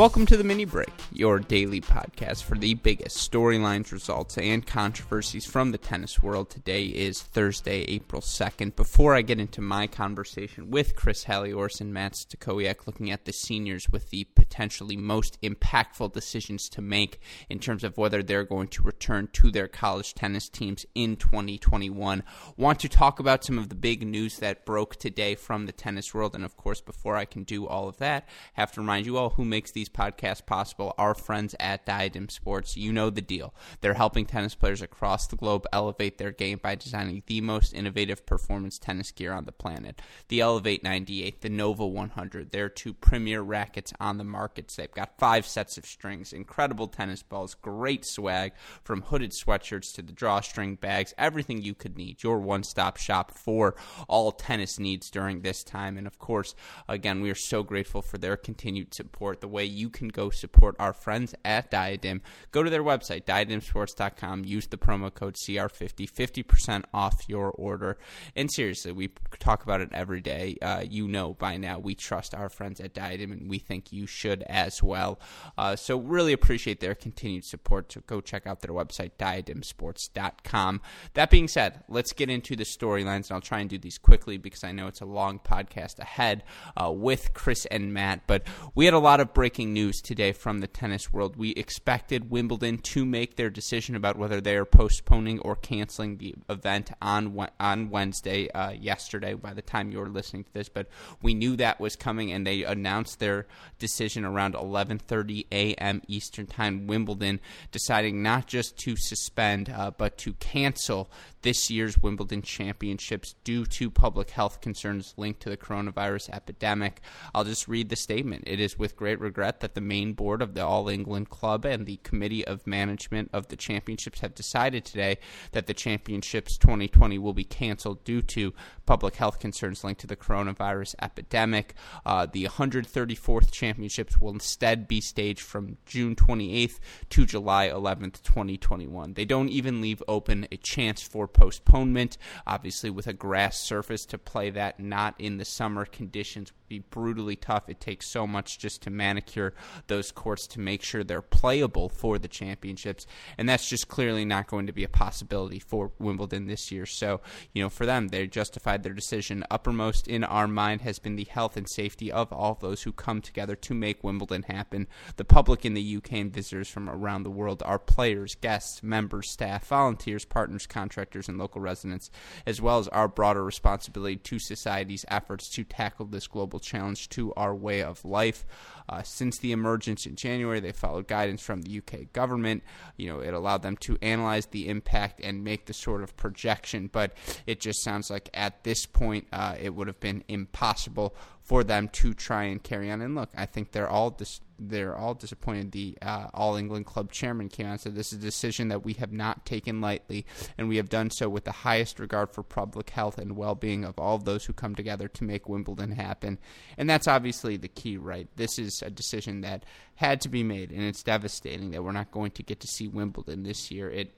Welcome to the Mini Break, your daily podcast for the biggest storylines, results, and controversies from the tennis world. Today is Thursday, April 2nd. Before I get into my conversation with Chris Halioris and Matt Stachowiak, looking at the seniors with the potentially most impactful decisions to make in terms of whether they're going to return to their college tennis teams in 2021, want to talk about some of the big news that broke today from the tennis world. And of course, before I can do all of that, have to remind you all who makes these podcasts possible, our friends at Diadem Sports. You know the deal. They're helping tennis players across the globe elevate their game by designing the most innovative performance tennis gear on the planet. The Elevate 98, the Nova 100, their two premier rackets on the markets. They've got five sets of strings, incredible tennis balls, great swag from hooded sweatshirts to the drawstring bags, everything you could need. Your one stop shop for all tennis needs during this time. And of course, again, we are so grateful for their continued support. The way you can go support our friends at Diadem. Go to their website, diademsports.com. Use the promo code CR50, 50% off your order. And seriously, we talk about it every day. Uh, you know by now we trust our friends at Diadem, and we think you should as well. Uh, so, really appreciate their continued support. So, go check out their website, diademsports.com. That being said, let's get into the storylines, and I'll try and do these quickly because I know it's a long podcast ahead uh, with Chris and Matt. But we had a lot of breaking news today from the tennis world. We expected Wimbledon to make their decision about whether they are postponing or canceling the event on on Wednesday, uh, yesterday. By the time you're listening to this, but we knew that was coming, and they announced their decision around 11:30 a.m. Eastern Time. Wimbledon deciding not just to suspend, uh, but to cancel this year's Wimbledon Championships due to public health concerns linked to the coronavirus epidemic. I'll just read the statement. It is with great regret that the main board of the All England Club and the Committee of Management of the Championships have decided today that the Championships 2020 will be canceled due to public health concerns linked to the coronavirus epidemic. Uh, the 134th Championships will instead be staged from June 28th to July 11th, 2021. They don't even leave open a chance for postponement. Obviously, with a grass surface to play that not in the summer conditions would be brutally tough. It takes so much just to manicure those courts to make sure they're playable for the championships, and that's just clearly not going to be a possibility for Wimbledon this year. So, you know, for them, they justified their decision. Uppermost in our mind has been the health and safety of all those who come together to make Wimbledon happen. The public in the UK and visitors from around the world, our players, guests, members, staff, volunteers, partners, contractors and local residents, as well as our broader responsibility to society's efforts to tackle this global challenge to our way of life. Uh, since the emergence in January, they followed guidance from the UK government. You know, it allowed them to analyze the impact and make the sort of projection, but it just sounds like at this point uh, it would have been impossible for them to try and carry on. And look, I think they're all dis- they're all disappointed. The uh, All England Club chairman came out and said this is a decision that we have not taken lightly, and we have done so with the highest regard for public health and well-being of all of those who come together to make Wimbledon happen. And that's obviously the key, right? This is a decision that had to be made, and it's devastating that we're not going to get to see Wimbledon this year. It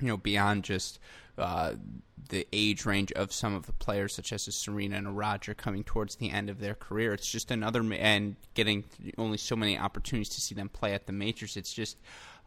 you know, beyond just uh, the age range of some of the players, such as a Serena and a Roger, coming towards the end of their career. It's just another, and getting only so many opportunities to see them play at the majors. It's just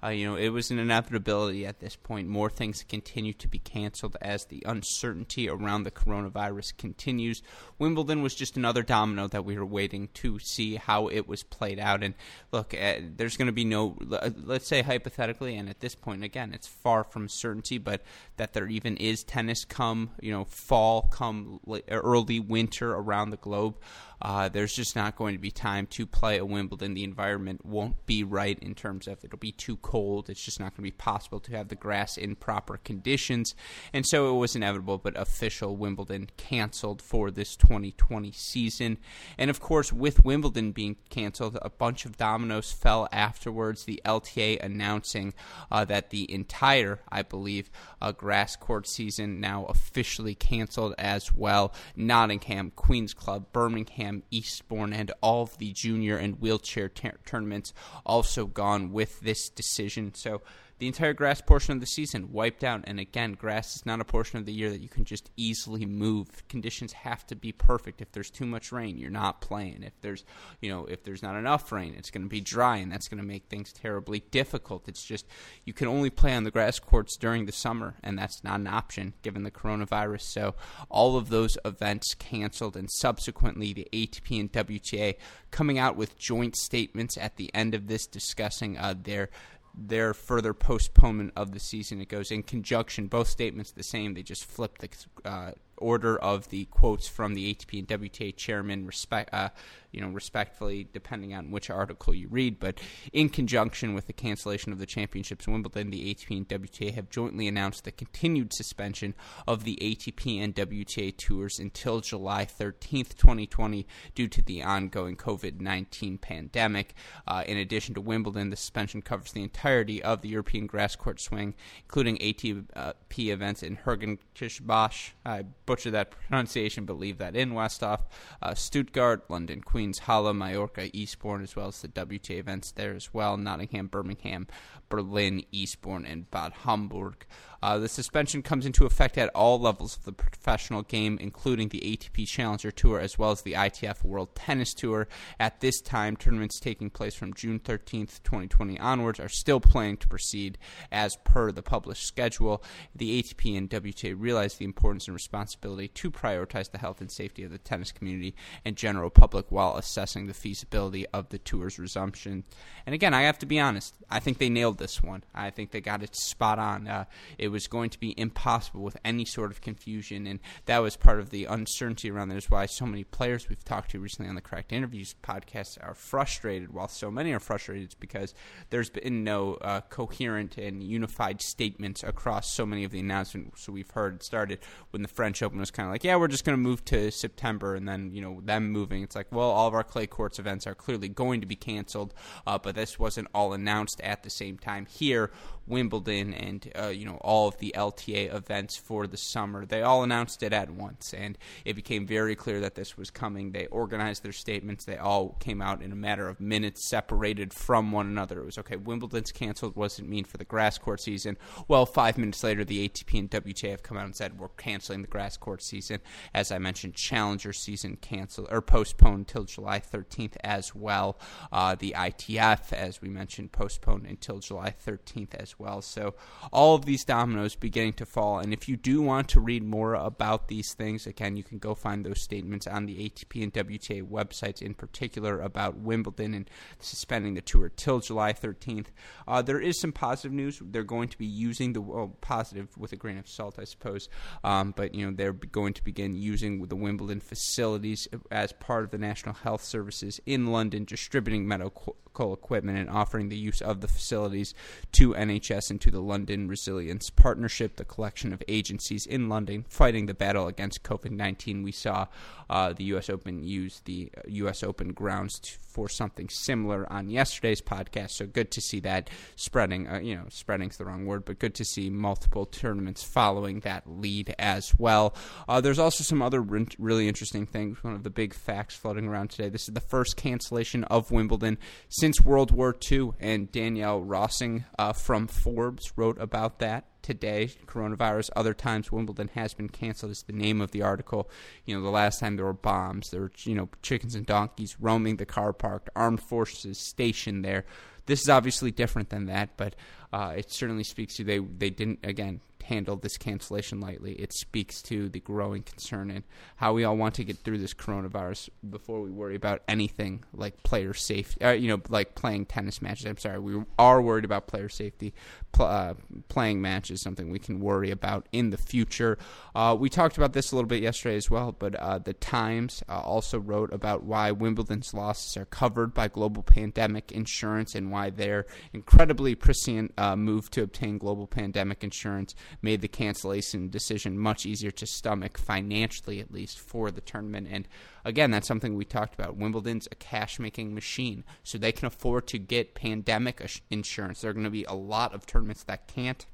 uh, you know, it was an inevitability at this point. More things continue to be canceled as the uncertainty around the coronavirus continues. Wimbledon was just another domino that we were waiting to see how it was played out. And look, uh, there's going to be no, uh, let's say hypothetically, and at this point, again, it's far from certainty, but that there even is tennis come, you know, fall, come early winter around the globe. Uh, there's just not going to be time to play a Wimbledon. The environment won't be right in terms of it'll be too cold. It's just not going to be possible to have the grass in proper conditions. And so it was inevitable, but official Wimbledon canceled for this 2020 season. And of course, with Wimbledon being canceled, a bunch of dominoes fell afterwards. The LTA announcing uh, that the entire, I believe, uh, grass court season now officially canceled as well. Nottingham, Queens Club, Birmingham, Eastbourne, and all of the junior and wheelchair t- tournaments also gone with this decision. So the entire grass portion of the season wiped out. And again, grass is not a portion of the year that you can just easily move. Conditions have to be perfect. If there's too much rain, you're not playing. If there's, you know, if there's not enough rain, it's going to be dry, and that's going to make things terribly difficult. It's just you can only play on the grass courts during the summer, and that's not an option given the coronavirus. So all of those events canceled, and subsequently the ATP and WTA coming out with joint statements at the end of this discussing uh, their their further postponement of the season. It goes in conjunction, both statements the same. They just flip the uh, order of the quotes from the ATP and WTA chairman, respect, uh, you know, respectfully, depending on which article you read. But in conjunction with the cancellation of the championships, Wimbledon, the ATP and WTA have jointly announced the continued suspension of the ATP and WTA tours until July 13th, 2020, due to the ongoing COVID 19 pandemic. Uh, in addition to Wimbledon, the suspension covers the entirety of the European grass court swing, including ATP events in Hergenkischbach. I butchered that pronunciation, but leave that in Westhoff, uh, Stuttgart, London, Queens, Halle, Mallorca, Eastbourne, as well as the WTA events there as well, Nottingham, Birmingham, Berlin, Eastbourne, and Bad Homburg. Uh, the suspension comes into effect at all levels of the professional game, including the ATP Challenger Tour as well as the ITF World Tennis Tour. At this time, tournaments taking place from June 13th, 2020 onwards are still planning to proceed as per the published schedule. The ATP and WTA realize the importance and responsibility to prioritize the health and safety of the tennis community and general public while assessing the feasibility of the tour's resumption. And again, I have to be honest, I think they nailed this one. I think they got it spot on. Uh, it was going to be impossible with any sort of confusion, and that was part of the uncertainty around That is why so many players we've talked to recently on the Correct Interviews podcast are frustrated. While so many are frustrated, it's because there's been no uh, coherent and unified statements across so many of the announcements we've heard. It started when the French Open was kind of like, yeah, we're just going to move to September, and then you know them moving. It's like, well, all of our clay courts events are clearly going to be canceled, uh, but this wasn't all announced at the same time. I'm here, Wimbledon and uh, you know all of the LTA events for the summer. They all announced it at once, and it became very clear that this was coming. They organized their statements. They all came out in a matter of minutes, separated from one another. It was okay. Wimbledon's canceled. What does it mean for the grass court season? Well, five minutes later, the ATP and WTA have come out and said we're canceling the grass court season. As I mentioned, Challenger season canceled or postponed until July 13th as well. Uh, the ITF, as we mentioned, postponed until July 13th as well. So all of these dominoes beginning to fall. And if you do want to read more about these things, again, you can go find those statements on the ATP and WTA websites, in particular about Wimbledon and suspending the tour till July 13th. Uh, there is some positive news. They're going to be using the well, positive with a grain of salt, I suppose. Um, but you know they're going to begin using the Wimbledon facilities as part of the National Health Services in London, distributing medical equipment and offering the use of the facilities to NHS and to the London Resilience Partnership, the collection of agencies in London fighting the battle against COVID 19. We saw uh, the U.S. Open use the U.S. Open grounds to, for something similar on yesterday's podcast. So good to see that spreading. Uh, you know, spreading's the wrong word, but good to see multiple tournaments following that lead as well. Uh, there's also some other re- really interesting things. One of the big facts floating around today. This is the first cancellation of Wimbledon since World War II, and Danielle Rossingh uh, from Forbes wrote about that today. Coronavirus. Other times, Wimbledon has been canceled. Is the name of the article. You know, the last time there were bombs, there were you know chickens and donkeys roaming the car park, armed forces stationed there. This is obviously different than that, but uh, it certainly speaks to they they didn't again handle this cancellation lightly. It speaks to the growing concern and how we all want to get through this coronavirus before we worry about anything like player safety. Uh, you know, like playing tennis matches. I'm sorry, we are worried about player safety. Pl- uh, playing matches something we can worry about in the future. Uh, we talked about this a little bit yesterday as well, but uh, the Times uh, also wrote about why Wimbledon's losses are covered by global pandemic insurance and why their incredibly prescient uh, move to obtain global pandemic insurance made the cancellation decision much easier to stomach financially, at least for the tournament. And again, that's something we talked about. Wimbledon's a cash making machine, so they can afford to get pandemic insurance. There are going to be a lot of tournaments that can't.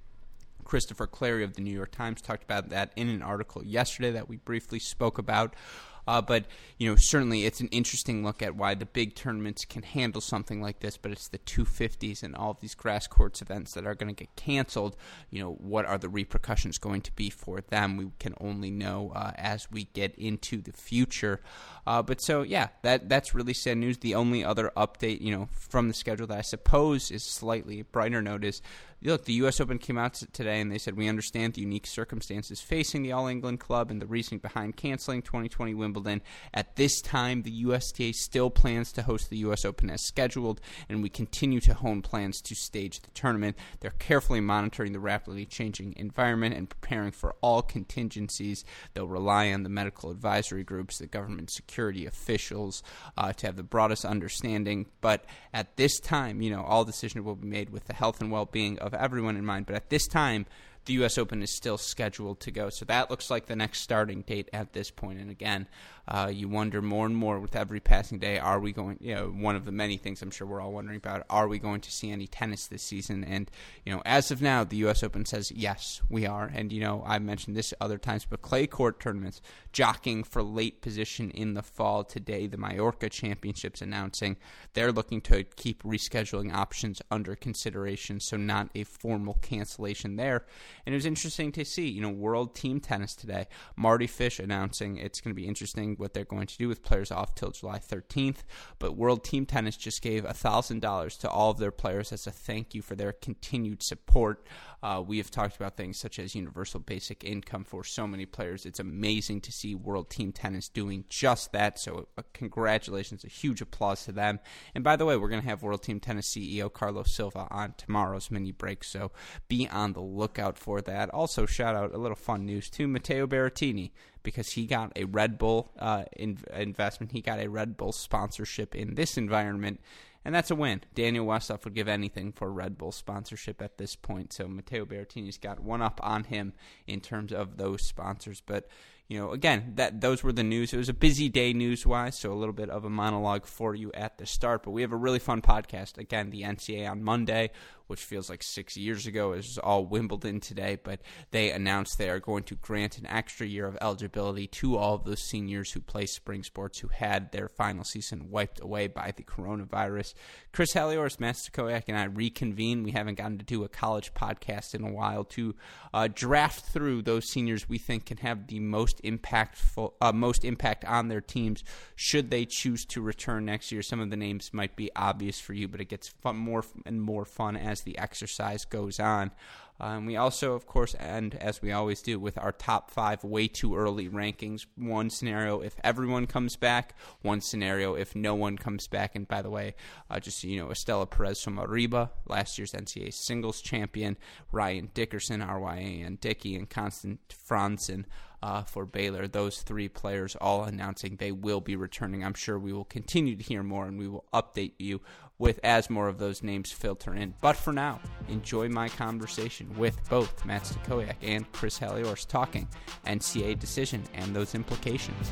Christopher Clarey of the New York Times talked about that in an article yesterday that we briefly spoke about. Uh, but you know, certainly it's an interesting look at why the big tournaments can handle something like this. But it's the 250s and all of these grass courts events that are going to get canceled. You know, what are the repercussions going to be for them? We can only know uh, as we get into the future. Uh, but so yeah, that that's really sad news. The only other update, you know, from the schedule that I suppose is slightly brighter note is look, the U.S. Open came out today and they said we understand the unique circumstances facing the All England Club and the reasoning behind canceling 2020 Wimbledon. At this time, the USTA still plans to host the U.S. Open as scheduled, and we continue to hone plans to stage the tournament. They're carefully monitoring the rapidly changing environment and preparing for all contingencies. They'll rely on the medical advisory groups, the government security officials, uh, to have the broadest understanding. But at this time, you know, all decisions will be made with the health and well-being of of everyone in mind. But at this time, the U.S. Open is still scheduled to go. So that looks like the next starting date at this point. And again, uh, you wonder more and more with every passing day are we going, you know, one of the many things I'm sure we're all wondering about are we going to see any tennis this season? And, you know, as of now, the U.S. Open says yes, we are. And, you know, I've mentioned this other times, but clay court tournaments jockeying for late position in the fall. Today, the Mallorca Championships announcing they're looking to keep rescheduling options under consideration, so not a formal cancellation there. And it was interesting to see, you know, World Team Tennis today. Mardy Fish announcing it's going to be interesting what they're going to do with players off till July 13th. But World Team Tennis just gave $1,000 to all of their players as a thank you for their continued support. Uh, we have talked about things such as universal basic income for so many players. It's amazing to see World Team Tennis doing just that. So, uh, congratulations, a huge applause to them. And by the way, we're going to have World Team Tennis CEO Carlos Silva on tomorrow's mini break. So, be on the lookout for that. Also, shout out a little fun news to Matteo Berrettini because he got a Red Bull uh, in- investment. He got a Red Bull sponsorship in this environment and that's a win. Daniel Westhoff would give anything for Red Bull sponsorship at this point. So Matteo Berrettini's got one up on him in terms of those sponsors. But you know, again, that those were the news. It was a busy day news wise, so a little bit of a monologue for you at the start. But we have a really fun podcast. Again, the NCAA on Monday which feels like six years ago. It was all Wimbledon today, but they announced they are going to grant an extra year of eligibility to all of those seniors who play spring sports who had their final season wiped away by the coronavirus. Chris Halioris, Matt Stachowiak, and I reconvene. We haven't gotten to do a college podcast in a while to uh, draft through those seniors we think can have the most impactful, uh, most impact on their teams should they choose to return next year. Some of the names might be obvious for you, but it gets fun, more and more fun as as the exercise goes on. Um, we also, of course, end as we always do with our top five way too early rankings. One scenario if everyone comes back, one scenario if no one comes back. And by the way, uh, just you know, Estela Perez-Somarriba, last year's NCAA singles champion, Ryan Dickerson, RYAN Dickey, and Constant Frantzen uh, for Baylor. Those three players all announcing they will be returning. I'm sure we will continue to hear more and we will update you with as more of those names filter in. But for now, enjoy my conversation with both Matt Stachowiak and Chris Halioris talking NCAA decision and those implications.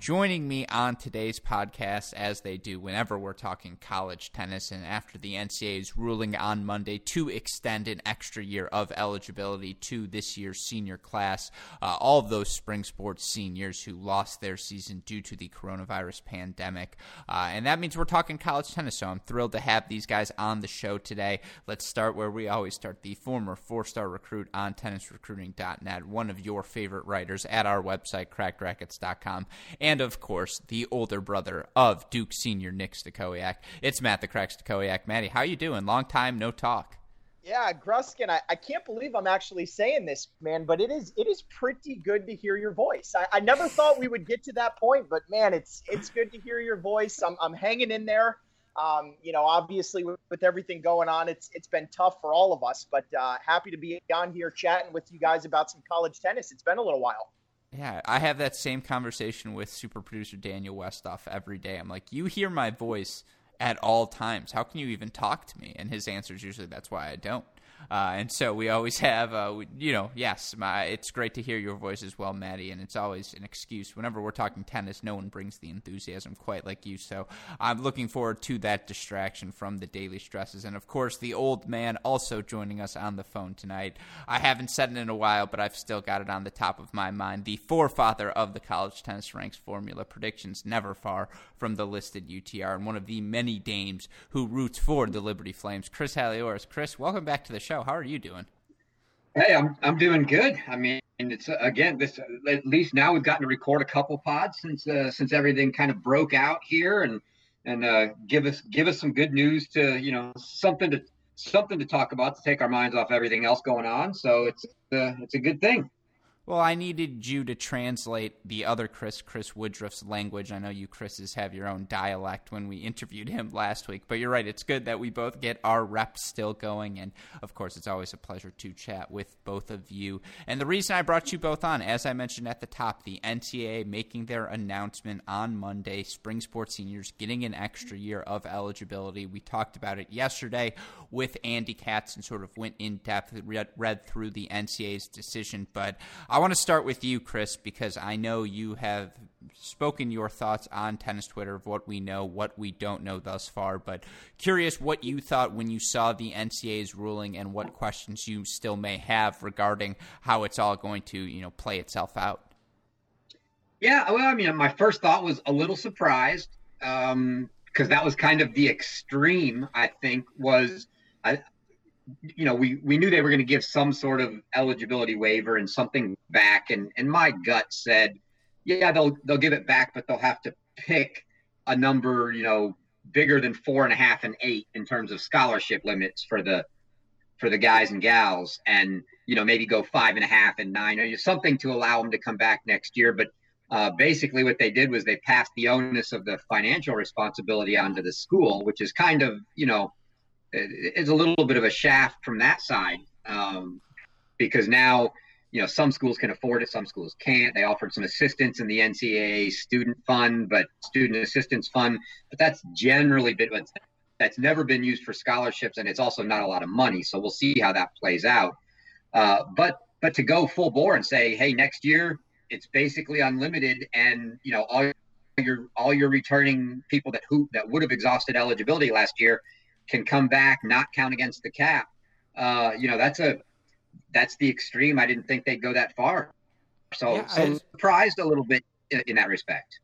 Joining me on today's podcast, as they do whenever we're talking college tennis, and after the NCAA's ruling on Monday to extend an extra year of eligibility to this year's senior class, uh, all of those spring sports seniors who lost their season due to the coronavirus pandemic. Uh, and that means we're talking college tennis, so I'm thrilled to have these guys on the show today. Let's start where we always start the former four star recruit on tennisrecruiting.net, one of your favorite writers at our website, crackedracquets.com of course the older brother of Duke senior Nick Stachowiak. It's Matt the Crack Stachowiak. Matty, how you doing? Long time no talk. Yeah, Gruskin, I, I can't believe I'm actually saying this, man, but it is it is pretty good to hear your voice. I, I never thought we would get to that point, but man, it's it's good to hear your voice. I'm I'm hanging in there. Um, you know, obviously with, with, everything going on, it's it's been tough for all of us, but uh, happy to be on here chatting with you guys about some college tennis. It's been a little while. Yeah, I have that same conversation with super producer Daniel Westhoff every day. I'm like, you hear my voice at all times. How can you even talk to me? And his answer is usually, that's why I don't. Uh, and so we always have, uh, we, you know, yes, my, it's great to hear your voice as well, Maddie. And it's always an excuse. Whenever we're talking tennis, no one brings the enthusiasm quite like you. So I'm looking forward to that distraction from the daily stresses. And of course, the old man also joining us on the phone tonight. I haven't said it in a while, but I've still got it on the top of my mind. The forefather of the college tennis ranks formula predictions, never far from the listed UTR, and one of the many dames who roots for the Liberty Flames, Chris Halioris. Chris, welcome back to the show. How are you doing? Hey, I'm I'm doing good. I mean, it's uh, again this at least now we've gotten to record a couple pods since uh, since everything kind of broke out here and and uh, give us give us some good news to you know something to something to talk about to take our minds off everything else going on. So it's uh, it's a good thing. Well, I needed you to translate the other Chris, Chris Woodruff's language. I know you Chris's have your own dialect when we interviewed him last week, but you're right. It's good that we both get our reps still going. And of course, it's always a pleasure to chat with both of you. And the reason I brought you both on, as I mentioned at the top, the NCAA making their announcement on Monday, spring sports seniors getting an extra year of eligibility. We talked about it yesterday with Andy Katz and sort of went in depth, read, read through the NCAA's decision. But I want to start with you, Chris, because I know you have spoken your thoughts on tennis Twitter of what we know, what we don't know thus far. But curious what you thought when you saw the NCAA's ruling and what questions you still may have regarding how it's all going to, you know, play itself out. Yeah, well, I mean, my first thought was a little surprised because um, that was kind of the extreme. I think was I, you know, we, we knew they were going to give some sort of eligibility waiver and something back. And, and my gut said, yeah, they'll, they'll give it back, but they'll have to pick a number, you know, bigger than four and a half and eight in terms of scholarship limits for the, for the guys and gals and, you know, maybe go five and a half and nine or something to allow them to come back next year. But uh, basically what they did was they passed the onus of the financial responsibility onto the school, which is kind of, you know, it's a little bit of a shaft from that side um, because now you know some schools can afford it some schools can't. They offered some assistance in the ncaa student fund but student assistance fund but that's generally been that's never been used for scholarships and it's also not a lot of money so we'll see how that plays out. Uh, but but to go full bore and say hey next year it's basically unlimited and you know all your all your returning people that who that would have exhausted eligibility last year can come back, not count against the cap. Uh, you know, that's a that's the extreme. I didn't think they'd go that far. So, yeah, so surprised a little bit in, in, that respect.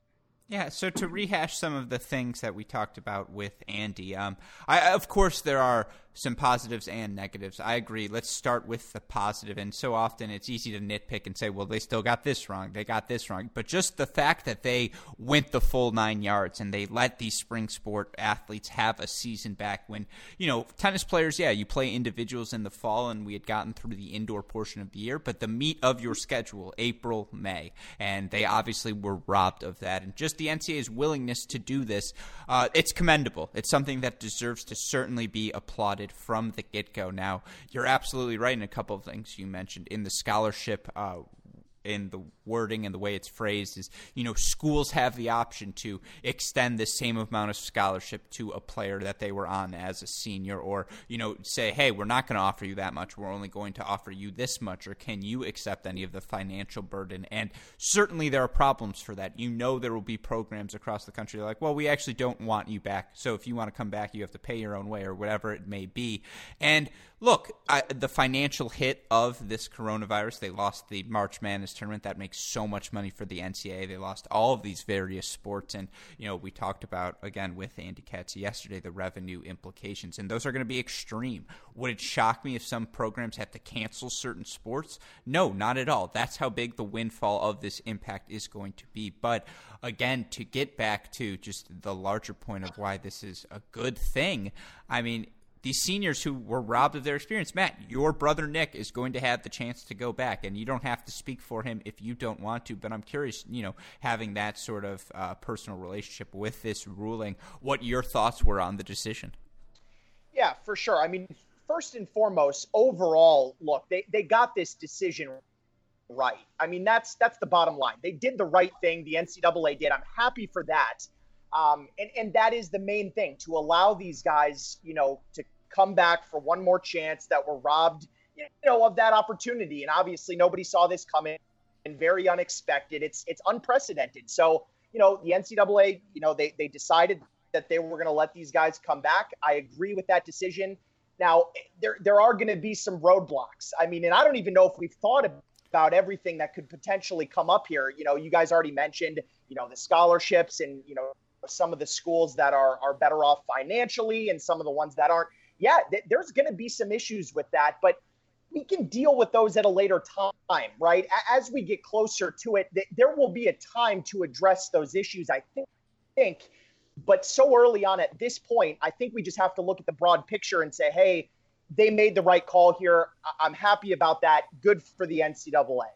Yeah. So to rehash some of the things that we talked about with Andy, um, I of course there are some positives and negatives. I agree. Let's start with the positive. And so often it's easy to nitpick and say, well, they still got this wrong. They got this wrong. But just the fact that they went the full nine yards and they let these spring sport athletes have a season back when, you know, tennis players, yeah, you play individuals in the fall and we had gotten through the indoor portion of the year, but the meat of your schedule, April, May. And they obviously were robbed of that. And just the NCAA's willingness to do this, uh, it's commendable. It's something that deserves to certainly be applauded from the get go. Now, you're absolutely right in a couple of things you mentioned in the scholarship. Uh, in the wording and the way it's phrased is you know schools have the option to extend the same amount of scholarship to a player that they were on as a senior or you know say hey we're not going to offer you that much. We're only going to offer you this much. Or can you accept any of the financial burden? And certainly there are problems for that. You know there will be programs across the country like well we actually don't want you back. So if you want to come back you have to pay your own way or whatever it may be. And look, I, the financial hit of this coronavirus, they lost the March Madness tournament. That makes so much money for the NCAA. They lost all of these various sports. And, you know, we talked about, again, with Andy Katz yesterday, the revenue implications. And those are going to be extreme. Would it shock me if some programs have to cancel certain sports? No, not at all. That's how big the windfall of this impact is going to be. But again, to get back to just the larger point of why this is a good thing, I mean, these seniors who were robbed of their experience. Matt, your brother Nick is going to have the chance to go back, and you don't have to speak for him if you don't want to. But I'm curious, you know, having that sort of uh, personal relationship with this ruling, what your thoughts were on the decision. Yeah, for sure. I mean, first and foremost, overall, look, they, they got this decision right. I mean, that's that's the bottom line. They did the right thing. The NCAA did. I'm happy for that. Um, and, and that is the main thing to allow these guys, you know, to come back for one more chance that were robbed, you know, of that opportunity. And obviously, nobody saw this coming and very unexpected. It's it's unprecedented. So, you know, the NCAA, you know, they they decided that they were going to let these guys come back. I agree with that decision. Now, there there are going to be some roadblocks. I mean, and I don't even know if we've thought about everything that could potentially come up here. You know, you guys already mentioned, you know, the scholarships and you know some of the schools that are are better off financially and some of the ones that aren't yeah, th- there's going to be some issues with that, but we can deal with those at a later time, right? As we get closer to it, th- there will be a time to address those issues, I think. But so early on at this point, I think we just have to look at the broad picture and say, hey, they made the right call here. I- I'm happy about that. Good for the NCAA.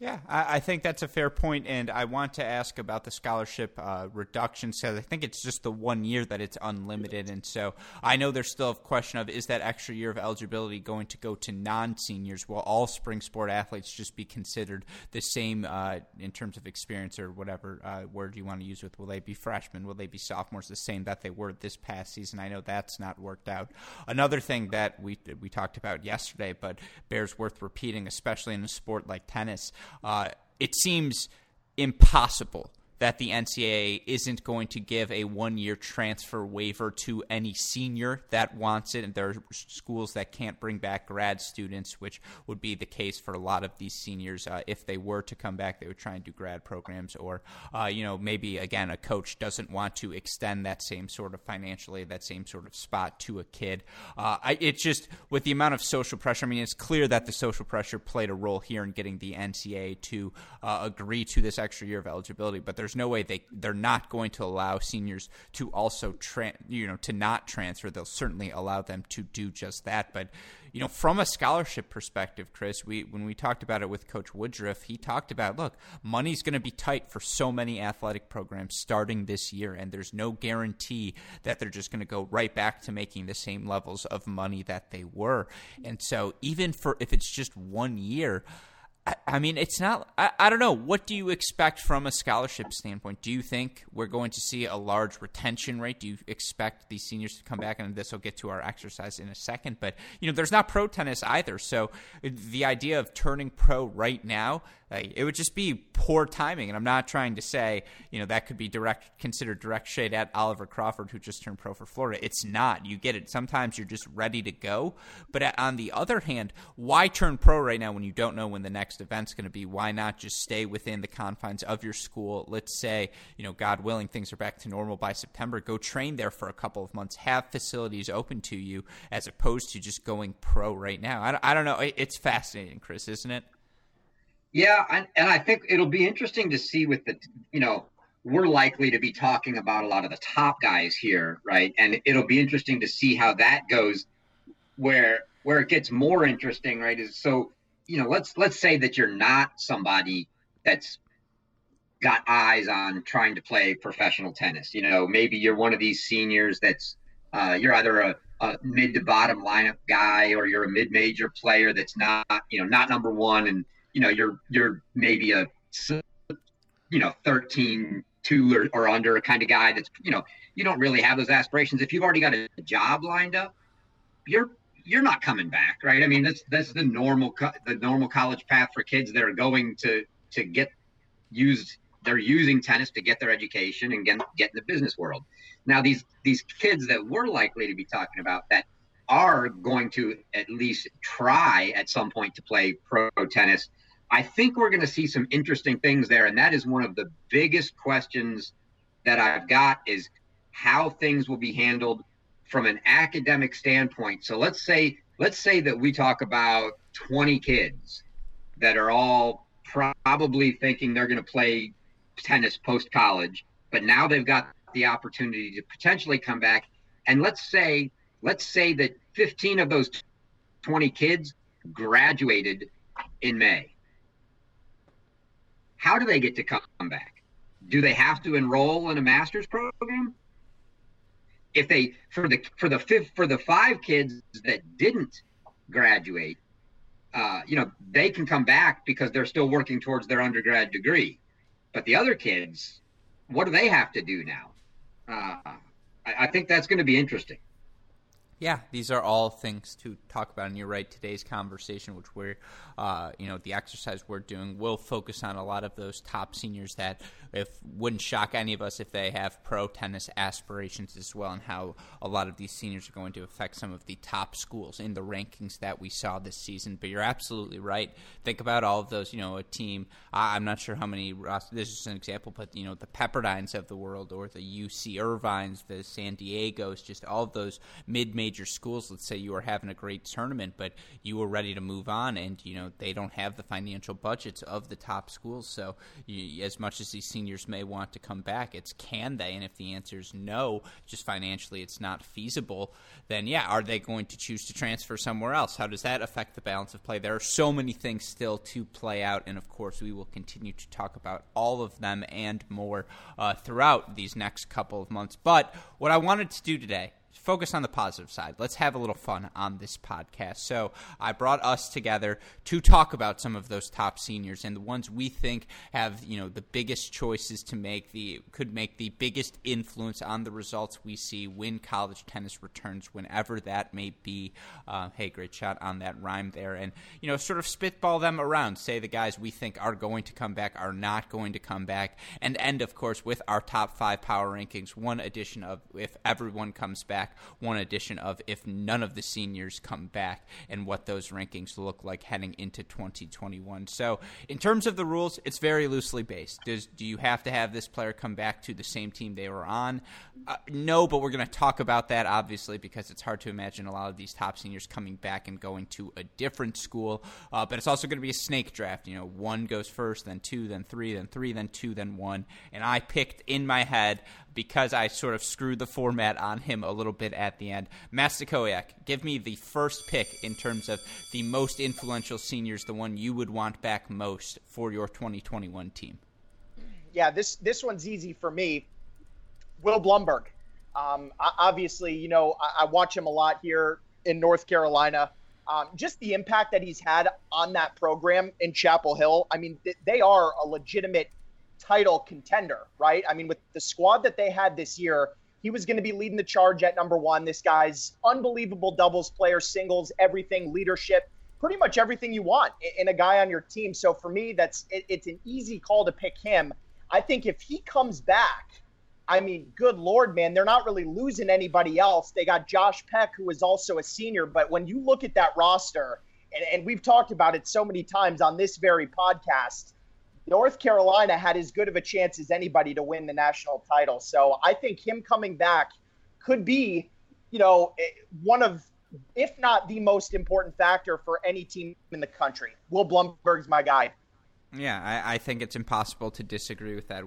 Yeah, I, I, think that's a fair point, and I want to ask about the scholarship uh, reduction. So I think it's just the one year that it's unlimited, and so I know there's still a question of is that extra year of eligibility going to go to non-seniors? Will all spring sport athletes just be considered the same uh, in terms of experience or whatever uh, word you want to use with? Will they be freshmen? Will they be sophomores? The same that they were this past season. I know that's not worked out. Another thing that we we talked about yesterday, but bears worth repeating, especially in a sport like tennis. Uh, it seems impossible that the NCAA isn't going to give a one year transfer waiver to any senior that wants it. And there are schools that can't bring back grad students, which would be the case for a lot of these seniors. Uh, if they were to come back, they would try and do grad programs. Or, uh, you know, maybe, again, a coach doesn't want to extend that same sort of financially, that same sort of spot to a kid. Uh, it's just with the amount of social pressure, I mean, it's clear that the social pressure played a role here in getting the NCAA to uh, agree to this extra year of eligibility. But there's there's no way they they're not going to allow seniors to also tra- you know to not transfer. They'll certainly allow them to do just that, but you know, from a scholarship perspective, Chris, we when we talked about it with Coach Woodruff, he talked about look, money's going to be tight for so many athletic programs starting this year, and there's no guarantee that they're just going to go right back to making the same levels of money that they were. And so, even for if it's just one year. I, mean, it's not. I, I don't know. What do you expect from a scholarship standpoint? Do you think we're going to see a large retention rate? Do you expect these seniors to come back? And this will get to our exercise in a second. But you know, there's not pro tennis either. So the idea of turning pro right now like, it would just be poor timing. And I'm not trying to say, you know, that could be direct considered direct shade at Oliver Crawford, who just turned pro for Florida. It's not. You get it. Sometimes you're just ready to go. But uh, on the other hand, why turn pro right now when you don't know when the next event's going to be? Why not just stay within the confines of your school? Let's say, you know, God willing, things are back to normal by September. Go train there for a couple of months. Have facilities open to you as opposed to just going pro right now. I, I don't know. It's fascinating, Chris, isn't it? Yeah, and, and I think it'll be interesting to see with the, you know, we're likely to be talking about a lot of the top guys here, right? And it'll be interesting to see how that goes. Where where it gets more interesting, right, is so you know, let's let's say that you're not somebody that's got eyes on trying to play professional tennis. You know, maybe you're one of these seniors that's uh, you're either a, a mid to bottom lineup guy or you're a mid major player that's not, you know, not number one and you know you're you're maybe a you know 13 two or, or under kind of guy that's you know you don't really have those aspirations. If you've already got a job lined up you're you're not coming back right? I mean that's that's the normal the normal college path for kids that are going to to get used they're using tennis to get their education and get, get in the business world. Now these these kids that we're likely to be talking about that are going to at least try at some point to play pro tennis I think we're going to see some interesting things there. And that is one of the biggest questions that I've got is how things will be handled from an academic standpoint. So let's say, let's say that we talk about 20 kids that are all probably thinking they're going to play tennis post college, but now they've got the opportunity to potentially come back. And let's say, let's say that 15 of those 20 kids graduated in May how do they get to come back? Do they have to enroll in a master's program? If they for the for the fifth for the five kids that didn't graduate, uh, you know, they can come back because they're still working towards their undergrad degree. But the other kids, what do they have to do now? Uh, I, I think that's going to be interesting. Yeah, these are all things to talk about. And you're right, today's conversation, which we're, uh, you know, the exercise we're doing, will focus on a lot of those top seniors that if wouldn't shock any of us if they have pro tennis aspirations as well, and how a lot of these seniors are going to affect some of the top schools in the rankings that we saw this season. But you're absolutely right. Think about all of those. You know, a team. I'm not sure how many. This is an example, but you know, the Pepperdines of the world, or the UC Irvines, the San Diego's, just all of those mid major schools. Let's say you are having a great tournament, but you are ready to move on, and you know they don't have the financial budgets of the top schools. So, you, as much as these seniors may want to come back. It's can they? And if the answer is no, just financially it's not feasible, then yeah, are they going to choose to transfer somewhere else? How does that affect the balance of play? There are so many things still to play out, and of course, we will continue to talk about all of them and more uh, throughout these next couple of months. But what I wanted to do today focus on the positive side. Let's have a little fun on this podcast. So I brought us together to talk about some of those top seniors and the ones we think have you know the biggest choices to make, the could make the biggest influence on the results we see when college tennis returns, whenever that may be. Uh, hey, great shot on that rhyme there, and you know sort of spitball them around. Say the guys we think are going to come back are not going to come back, and end of course with our top five power rankings. One edition of if everyone comes back one edition of if none of the seniors come back and what those rankings look like heading into 2021. So, in terms of the rules, it's very loosely based. Does do you have to have this player come back to the same team they were on? Uh, no, but we're going to talk about that obviously because it's hard to imagine a lot of these top seniors coming back and going to a different school. Uh, but it's also going to be a snake draft. You know, one goes first, then two, then three, then three, then two, then one. And I picked in my head because I sort of screwed the format on him a little bit at the end. Mastakoyak, give me the first pick in terms of the most influential seniors, the one you would want back most for your 2021 team. Yeah, this this one's easy for me. Will Blumberg. Um, obviously, you know I, I, watch him a lot here in North Carolina. Um, just the impact that he's had on that program in Chapel Hill. I mean, th- they are a legitimate title contender, right? I mean, with the squad that they had this year, he was going to be leading the charge at number one. This guy's unbelievable doubles player, singles, everything, leadership, pretty much everything you want in a guy on your team. So for me, that's it, it's an easy call to pick him. I think if he comes back, I mean, good lord, man, they're not really losing anybody else. They got Josh Peck, who is also a senior, but when you look at that roster, and, and we've talked about it so many times on this very podcast North Carolina had as good of a chance as anybody to win the national title. So I think him coming back could be, you know, eh, one of, if not the most important factor for any team in the country. Will Blumberg's my guy. Yeah, I, I think it's impossible to disagree with that.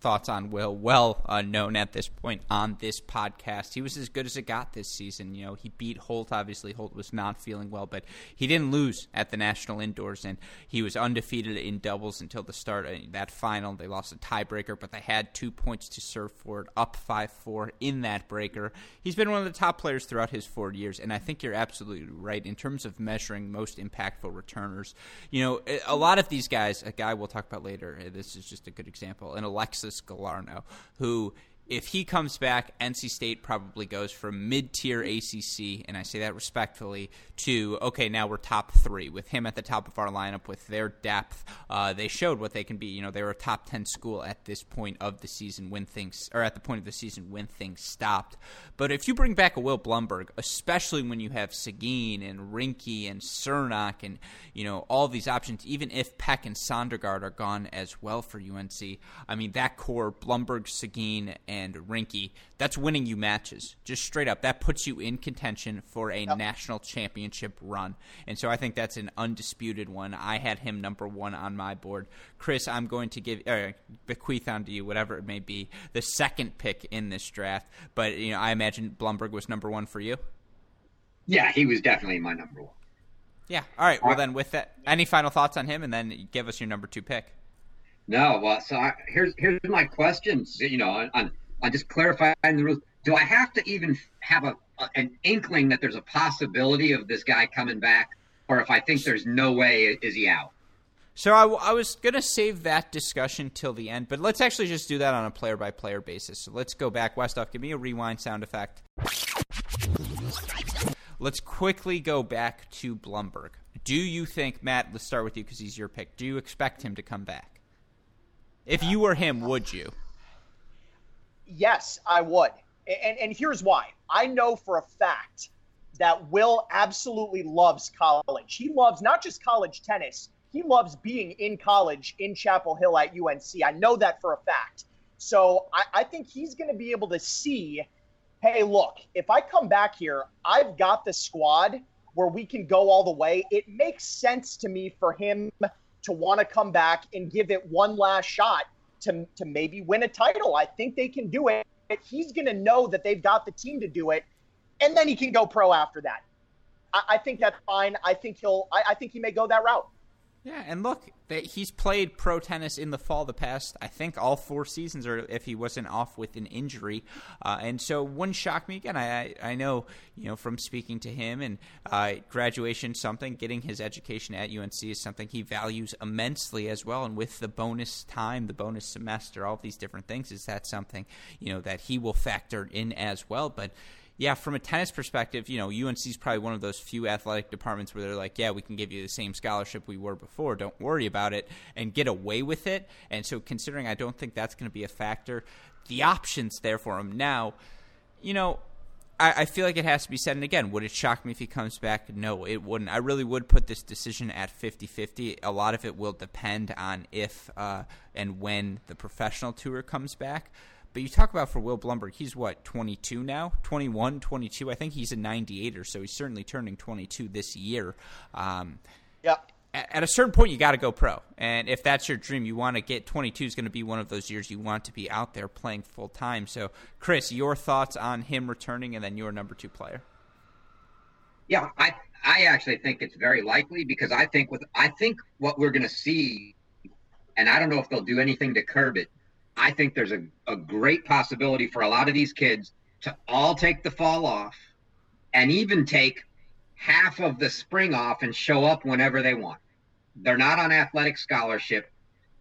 Thoughts on Will, well uh, known at this point on this podcast. He was as good as it got this season. You know, he beat Holt. Obviously, Holt was not feeling well, but he didn't lose at the national indoors, and he was undefeated in doubles until the start of that final. They lost a tiebreaker, but they had two points to serve for it, up five four in that breaker. He's been one of the top players throughout his four years, and I think you're absolutely right in terms of measuring most impactful returners. You know, a lot of these guys, a guy we'll talk about later. This is just a good example, and Alexis Alexis Galarneau, who if he comes back, NC State probably goes from mid tier ACC, and I say that respectfully, to okay, now we're top three with him at the top of our lineup with their depth. Uh, they showed what they can be. You know, they were a top ten school at this point of the season when things, or at the point of the season when things stopped. But if you bring back a Will Blumberg, especially when you have Sigouin and Rinky and Cernoch and you know all these options, even if Peck and Sondergaard are gone as well for UNC, I mean that core Blumberg, Sigouin, and and Rinky, that's winning you matches. Just straight up. That puts you in contention for a yep. national championship run. And so I think that's an undisputed one. I had him number one on my board. Chris, I'm going to give uh, bequeath onto you, whatever it may be, the second pick in this draft. But you know, I imagine Blumberg was number one for you. Yeah, he was definitely my number one. Yeah. All right. Well, then, with that, any final thoughts on him, and then give us your number two pick. No. Well, so I, here's here's my questions. You know, on, on I just clarifying the rules. Do I have to even have a, a, an inkling that there's a possibility of this guy coming back, or if I think there's no way, is he out? So I, I was gonna save that discussion till the end, but let's actually just do that on a player by player basis. So let's go back. Westhoff, give me a rewind sound effect. Let's quickly go back to Blumberg. Do you think Matt? Let's start with you because he's your pick. Do you expect him to come back? If you were him, would you? Yes, I would. And, and here's why. I know for a fact that Will absolutely loves college. He loves not just college tennis, he loves being in college in Chapel Hill at UNC. I know that for a fact. So I, I think he's going to be able to see hey, look, if I come back here, I've got the squad where we can go all the way. It makes sense to me for him to want to come back and give it one last shot to, to maybe win a title. I think they can do it. He's going to know that they've got the team to do it, and then he can go pro after that. I, I think that's fine. I think he'll. I, I think he may go that route. Yeah, and look, he's played pro tennis in the fall the past, I think, all four seasons, or if he wasn't off with an injury. Uh, and so, wouldn't shock me again. I I know, you know, from speaking to him and uh, graduation, something getting his education at UNC is something he values immensely as well. And with the bonus time, the bonus semester, all these different things, is that something you know that he will factor in as well. But yeah, from a tennis perspective, you know, UNC is probably one of those few athletic departments where they're like, yeah, we can give you the same scholarship we were before. Don't worry about it and get away with it. And so, considering I don't think that's going to be a factor, the options there for him now, you know, I, I, feel like it has to be said. And again, would it shock me if he comes back? No, it wouldn't. I really would put this decision at 50 50. A lot of it will depend on if uh, and when the professional tour comes back. But you talk about for Will Blumberg, he's what, 22 now? 21, 22? I think he's a 98er, so he's certainly turning 22 this year. Um, yeah. At, a certain point, you got to go pro. And if that's your dream, you want to get 22 is going to be one of those years you want to be out there playing full time. So, Chris, your thoughts on him returning and then your number two player? Yeah, I I actually think it's very likely because I think with I think what we're going to see, and I don't know if they'll do anything to curb it, I think there's a, a great possibility for a lot of these kids to all take the fall off and even take half of the spring off and show up whenever they want. They're not on athletic scholarship.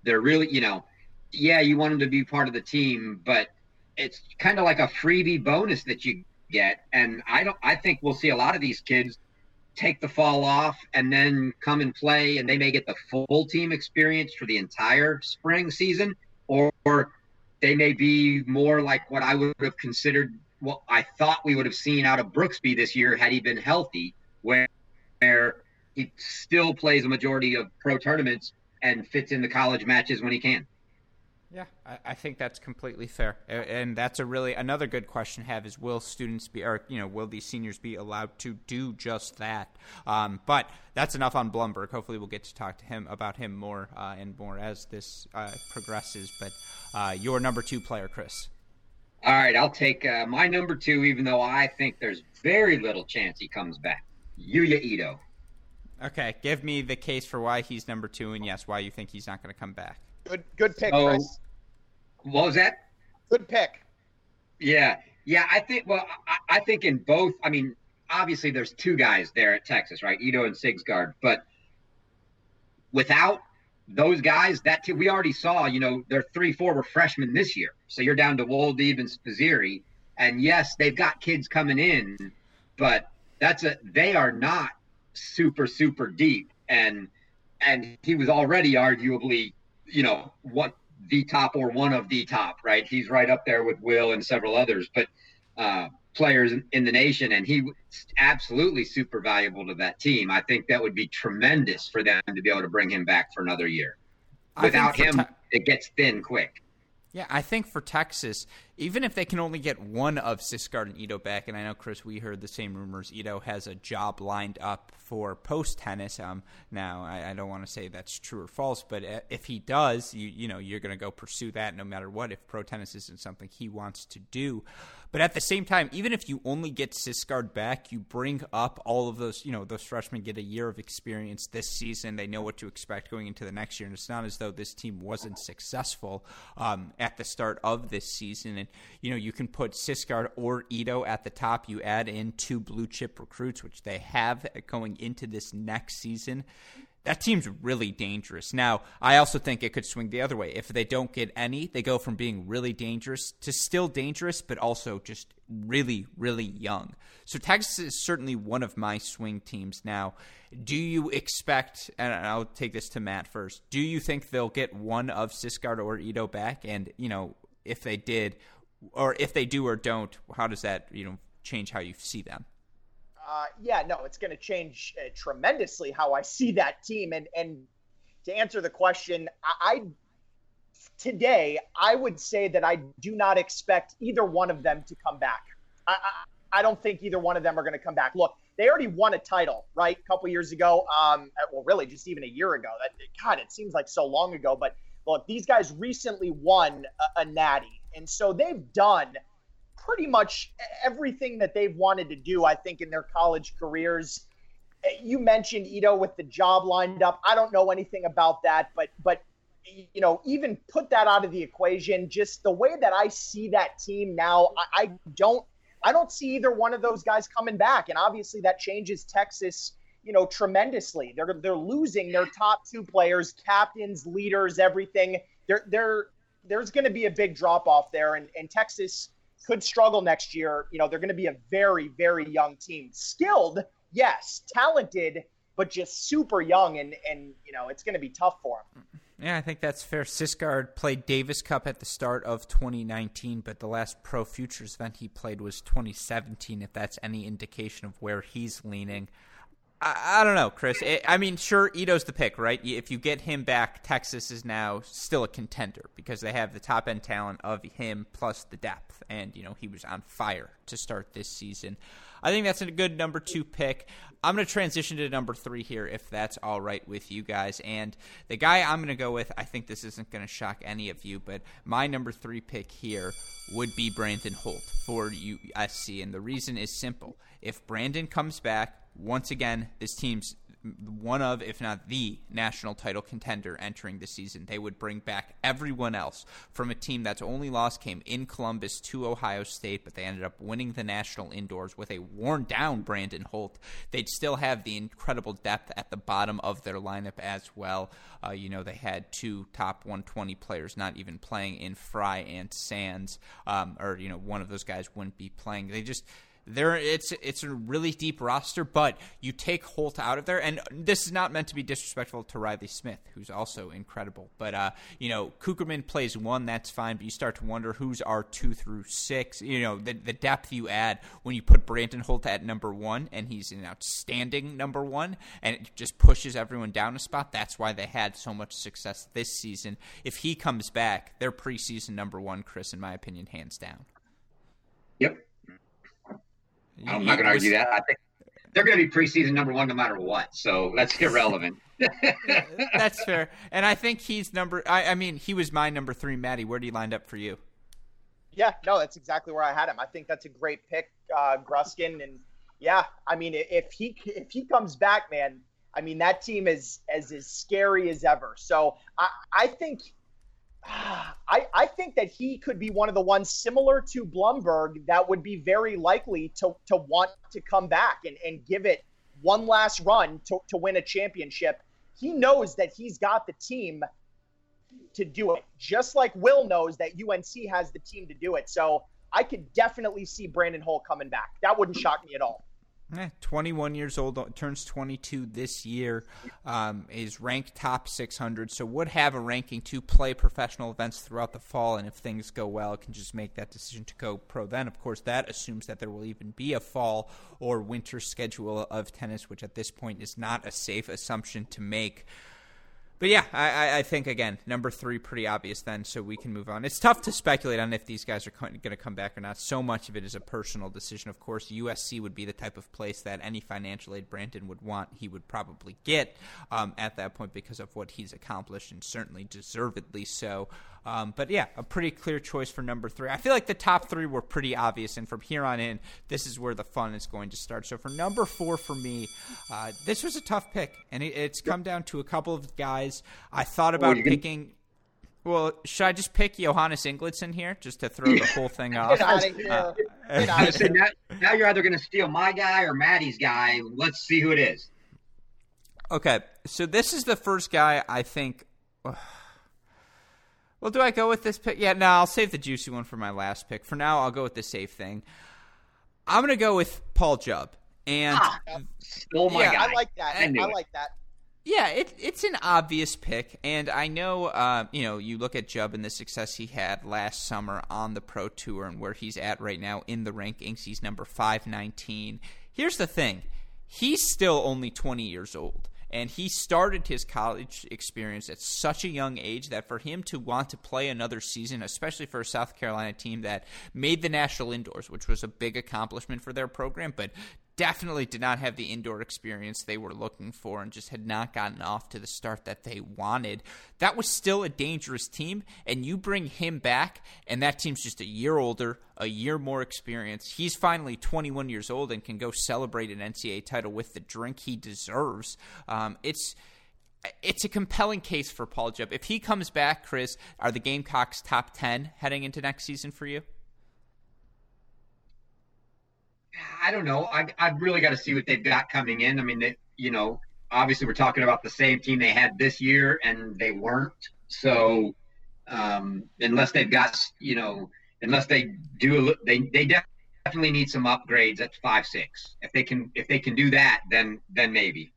They're really, you know, yeah, you want them to be part of the team, but it's kind of like a freebie bonus that you get. And I don't, I think we'll see a lot of these kids take the fall off and then come and play, and they may get the full team experience for the entire spring season or, they may be more like what I would have considered what I thought we would have seen out of Brooksby this year had he been healthy, where, where he still plays a majority of pro tournaments and fits in the college matches when he can. Yeah, I, I, think that's completely fair, and that's a really another good question to have is will students be, or you know, will these seniors be allowed to do just that? Um, but that's enough on Blumberg. Hopefully, we'll get to talk to him about him more uh, and more as this uh, progresses. But uh, your number two player, Chris. All right, I'll take uh, my number two, even though I think there's very little chance he comes back. Yuya Ito. Okay, give me the case for why he's number two, and yes, why you think he's not going to come back. Good, good pick, so, Chris. What was that? Good pick. Yeah, yeah. I think. Well, I, I, think in both. I mean, obviously, there's two guys there at Texas, right? Ito and Sigsgaard. But without those guys, that t- we already saw. You know, their three, four were freshmen this year. So you're down to Woldeab and Spizzirri. And yes, they've got kids coming in, but that's a they are not super super deep. And and he was already arguably you know, what the top or one of the top, right? He's right up there with Will and several others, but uh, players in the nation, and he absolutely super valuable to that team. I think that would be tremendous for them to be able to bring him back for another year. Without him, it gets thin quick. Yeah, I think for Texas, even if they can only get one of Sigsgaard and Ito back, and I know Chris, we heard the same rumors. Ito has a job lined up for post tennis. Um, now I, I don't want to say that's true or false, but if he does, you you know you're going to go pursue that no matter what. If pro tennis isn't something he wants to do, but at the same time, even if you only get Sigsgaard back, you bring up all of those. You know, those freshmen get a year of experience this season. They know what to expect going into the next year, and it's not as though this team wasn't successful um, at the start of this season. And you know, you can put Sigsgaard or Ito at the top. You add in two blue chip recruits, which they have going into this next season that team's really dangerous. Now, I also think it could swing the other way. If they don't get any, they go from being really dangerous to still dangerous, but also just really, really young. So Texas is certainly one of my swing teams. Now, do you expect, and I'll take this to Matt first, do you think they'll get one of Sigsgaard or Ito back? And, you know, if they did, or if they do or don't, how does that, you know, change how you see them? Uh, yeah, no, it's going to change uh, tremendously how I see that team. And and to answer the question, I, I today I would say that I do not expect either one of them to come back. I, I, I don't think either one of them are going to come back. Look, they already won a title, right? A couple years ago. Um, uh, well, really, just even a year ago. That God, it seems like so long ago. But look, these guys recently won a, a natty, and so they've done pretty much everything that they've wanted to do, I think, in their college careers. You mentioned Ito with the job lined up. I don't know anything about that, but but you know, even put that out of the equation. Just the way that I see that team now, I, I don't I don't see either one of those guys coming back. And obviously that changes Texas, you know, tremendously. They're they're losing their top two players, captains, leaders, everything. They're they're there's going to be a big drop off there, and, and Texas could struggle next year. You know, they're going to be a very, very young team. Skilled, yes, talented, but just super young, and and you know, it's going to be tough for them. Yeah, I think that's fair. Sigsgaard played Davis Cup at the start of 2019, but the last Pro Futures event he played was 2017. If that's any indication of where he's leaning. I, I don't know, Chris. It, I mean, sure, Ito's the pick, right? If you get him back, Texas is now still a contender because they have the top end talent of him plus the depth, and you know he was on fire to start this season. I think that's a good number two pick. I'm going to transition to number three here, if that's all right with you guys. And the guy I'm going to go with, I think this isn't going to shock any of you, but my number three pick here would be Brandon Holt for USC. And the reason is simple. If Brandon comes back, once again, this team's one of, if not the national title contender entering the season. They would bring back everyone else from a team that's only lost came in Columbus to Ohio State, but they ended up winning the national indoors with a worn down Brandon Holt. They'd still have the incredible depth at the bottom of their lineup as well. Uh, you know, they had two top 120 players not even playing in Fry and Sands, um, or, you know, one of those guys wouldn't be playing. They just There, it's it's a really deep roster, but you take Holt out of there, and this is not meant to be disrespectful to Riley Smith, who's also incredible. But uh, you know, Cukierman plays one, that's fine, but you start to wonder who's our two through six. You know, the the depth you add when you put Brandon Holt at number one, and he's an outstanding number one, and it just pushes everyone down a spot. That's why they had so much success this season. If he comes back, they're preseason number one, Chris, in my opinion, hands down. Yep. I'm not going to argue that. I think they're going to be preseason number one no matter what. So that's irrelevant. that's fair. And I think he's number. I, I, mean, he was my number three. Maddie, where do you lined up for you? Yeah, no, that's exactly where I had him. I think that's a great pick, uh, Gruskin, and yeah, I mean, if he if he comes back, man, I mean that team is as as scary as ever. So I I think I, I think that he could be one of the ones similar to Blumberg that would be very likely to, to want to come back and, and give it one last run to, to win a championship. He knows that he's got the team to do it, just like Will knows that UNC has the team to do it. So I could definitely see Brandon Holt coming back. That wouldn't shock me at all. Eh, 21 years old, turns 22 this year, um, is ranked top 600, so would have a ranking to play professional events throughout the fall. And if things go well, can just make that decision to go pro. Then, of course, that assumes that there will even be a fall or winter schedule of tennis, which at this point is not a safe assumption to make. But yeah, I, I think again number three pretty obvious then, so we can move on. It's tough to speculate on if these guys are going to come back or not. So much of it is a personal decision. Of course, USC would be the type of place that any financial aid Brandon would want, he would probably get um, at that point because of what he's accomplished, and certainly deservedly so. Um, but yeah, a pretty clear choice for number three. I feel like the top three were pretty obvious, and from here on in, this is where the fun is going to start. So for number four for me, uh, this was a tough pick, and it, it's come down to a couple of guys. I thought about oh, picking. Well, should I just pick Johannes Ingildsen here just to throw the whole thing off? Uh, now, now you're either going to steal my guy or Maddie's guy. Let's see who it is. Okay, so this is the first guy I think. Uh, well, do I go with this pick? Yeah, no, I'll save the juicy one for my last pick. For now, I'll go with the safe thing. I'm going to go with Paul Jubb. And ah, oh my yeah, god, I like that. I, I like that. Yeah, it, it's an obvious pick, and I know, uh, you know, you look at Jubb and the success he had last summer on the Pro Tour and where he's at right now in the rankings. He's number 519. Here's the thing he's still only 20 years old. And he started his college experience at such a young age that for him to want to play another season, especially for a South Carolina team that made the national indoors, which was a big accomplishment for their program, but definitely did not have the indoor experience they were looking for and just had not gotten off to the start that they wanted. That was still a dangerous team, and you bring him back, and that team's just a year older, a year more experience. He's finally 21 years old and can go celebrate an NCAA title with the drink he deserves. Um, it's it's a compelling case for Paul Jubb. If he comes back, Chris, are the Gamecocks top 10 heading into next season for you? I don't know. I I've really got to see what they've got coming in. I mean, they, you know, obviously we're talking about the same team they had this year, and they weren't. So um, unless they've got, you know, unless they do, a they they definitely need some upgrades at five six. If they can, if they can do that, then then maybe.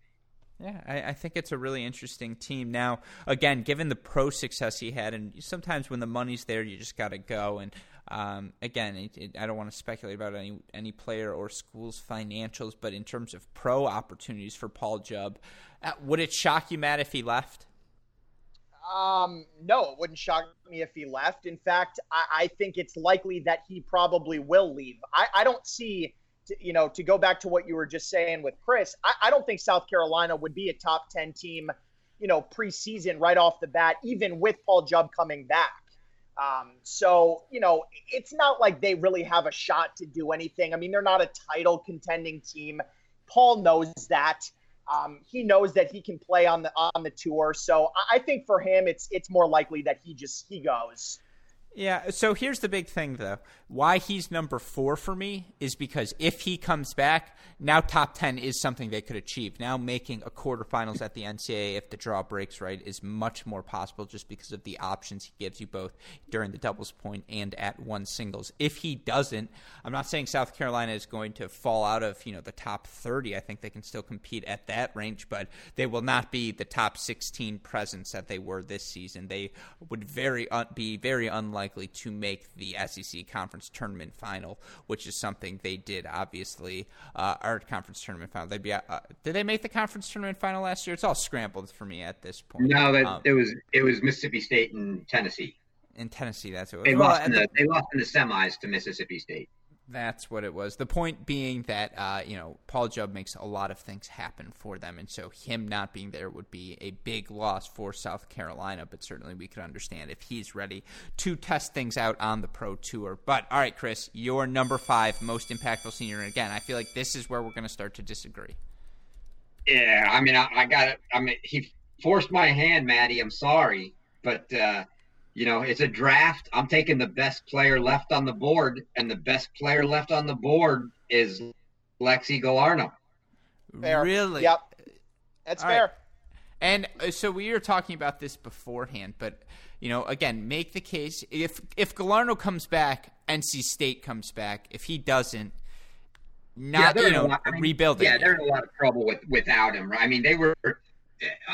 Yeah, I, I, think it's a really interesting team. Now, again, given the pro success he had, and sometimes when the money's there, you just got to go. And um, again, it, it, I don't want to speculate about any any player or school's financials, but in terms of pro opportunities for Paul Jubb, uh, would it shock you, Matt, if he left? Um, no, it wouldn't shock me if he left. In fact, I, I think it's likely that he probably will leave. I, I don't see, to, you know, to go back to what you were just saying with Chris, I, I don't think South Carolina would be a top 10 team, you know, preseason right off the bat, even with Paul Jubb coming back. Um, so, you know, it's not like they really have a shot to do anything. I mean, they're not a title contending team. Paul knows that. Um, he knows that he can play on the on the tour. So I think for him, it's it's more likely that he just he goes. Yeah, so here's the big thing though. Why he's number 4 for me is because if he comes back, now top 10 is something they could achieve. Now making a quarterfinals at the NCAA if the draw breaks right is much more possible just because of the options he gives you both during the doubles point and at one singles. If he doesn't, I'm not saying South Carolina is going to fall out of, you know, the top 30. I think they can still compete at that range, but they will not be the top 16 presence that they were this season. They would very un- be very unlikely likely to make the SEC conference tournament final, which is something they did obviously. Uh, our conference tournament final. They'd be. Uh, did they make the conference tournament final last year? It's all scrambled for me at this point. No, that, um, it was it was Mississippi State and Tennessee. In Tennessee, that's what they well, lost. In the, the, they lost in the semis to Mississippi State. That's what it was. The point being that uh, you know Paul Jubb makes a lot of things happen for them, and so him not being there would be a big loss for South Carolina. But certainly we could understand if he's ready to test things out on the pro tour. But all right, Chris, your number five most impactful senior, and again, I feel like this is where we're going to start to disagree. Yeah, I mean, I, I got it. I mean, he forced my hand, Maddie. I'm sorry, but. Uh, you know, it's a draft. I'm taking the best player left on the board, and the best player left on the board is Lexi Galarneau. Fair. Really? Yep. That's All fair. Right. And uh, so we were talking about this beforehand, but you know, again, make the case if if Galarneau comes back, NC State comes back. If he doesn't, not yeah, you know, lot, I mean, rebuilding. Yeah, they're in a lot of trouble with without him. Right? I mean, they were. Uh,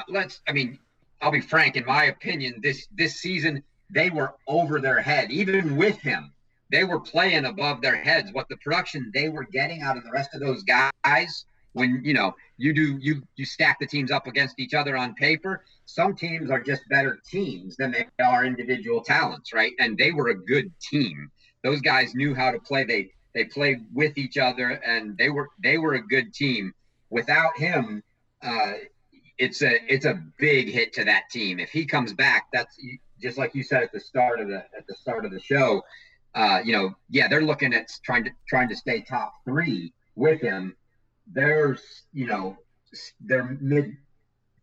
let's. I mean, I'll be frank. In my opinion, this this season they were over their head, even with him. They were playing above their heads. What the production they were getting out of the rest of those guys, when you know you do you you stack the teams up against each other on paper. Some teams are just better teams than they are individual talents, right? And they were a good team. Those guys knew how to play. They they played with each other, and they were they were a good team. Without him, uh, it's a it's a big hit to that team. If he comes back, that's just like you said at the start of the at the start of the show. Uh, you know, yeah, they're looking at trying to trying to stay top three with him. There's you know they're mid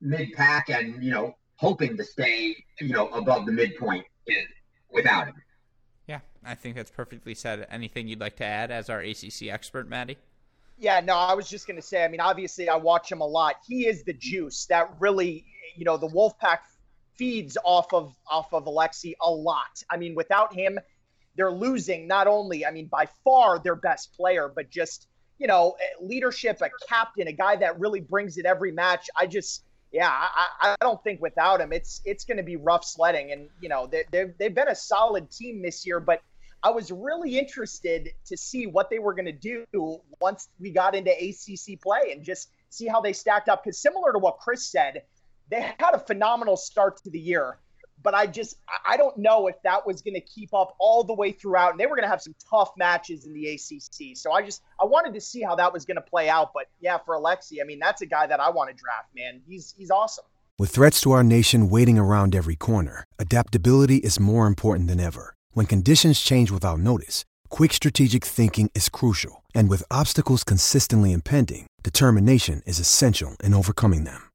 mid pack and you know hoping to stay you know above the midpoint without him. Yeah, I think that's perfectly said. Anything you'd like to add as our ACC expert, Maddie? Yeah, no, I was just going to say, I mean, obviously I watch him a lot. He is the juice that really, you know, the Wolfpack feeds off of off of Alexi a lot. I mean, without him, they're losing not only, I mean, by far their best player, but just, you know, leadership, a captain, a guy that really brings it every match. I just yeah, I, I don't think without him, it's it's going to be rough sledding. And you know, they, they've they've been a solid team this year, but I was really interested to see what they were going to do once we got into ACC play and just see how they stacked up. Because similar to what Chris said, they had a phenomenal start to the year, but I just I don't know if that was going to keep up all the way throughout. And they were going to have some tough matches in the ACC. So I just I wanted to see how that was going to play out. But yeah, for Alexi, I mean that's a guy that I want to draft. Man, he's he's awesome. With threats to our nation waiting around every corner, adaptability is more important than ever. When conditions change without notice, quick strategic thinking is crucial, and with obstacles consistently impending, determination is essential in overcoming them.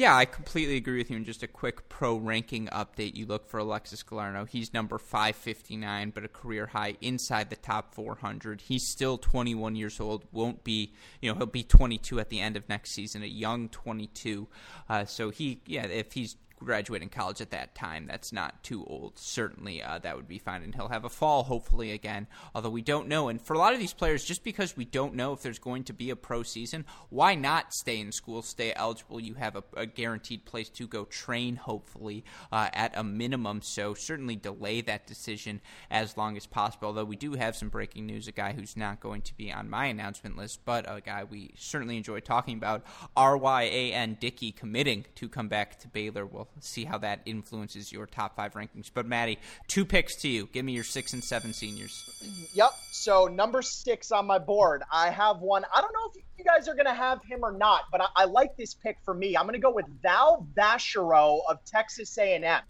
Yeah, I completely agree with you. And just a quick pro ranking update: you look for Alexis Galarneau. He's number 559, but a career high inside the top 400. He's still 21 years old. Won't be, you know, he'll be 22 at the end of next season. A young 22. Uh, so he, yeah, if he's graduating college at that time. That's not too old. Certainly, uh, that would be fine. And he'll have a fall, hopefully, again, although we don't know. And for a lot of these players, just because we don't know if there's going to be a pro season, why not stay in school, stay eligible? You have a, a guaranteed place to go train, hopefully, uh, at a minimum. So certainly delay that decision as long as possible. Although we do have some breaking news a guy who's not going to be on my announcement list, but a guy we certainly enjoy talking about, RYAN Dickey, committing to come back to Baylor. We'll see how that influences your top five rankings. But Maddie, two picks to you. Give me your six and seven seniors. Yep. So number six on my board, I have one. I don't know if you guys are going to have him or not, but I, I, like this pick for me. I'm going to go with Val Vacherot of Texas A&M.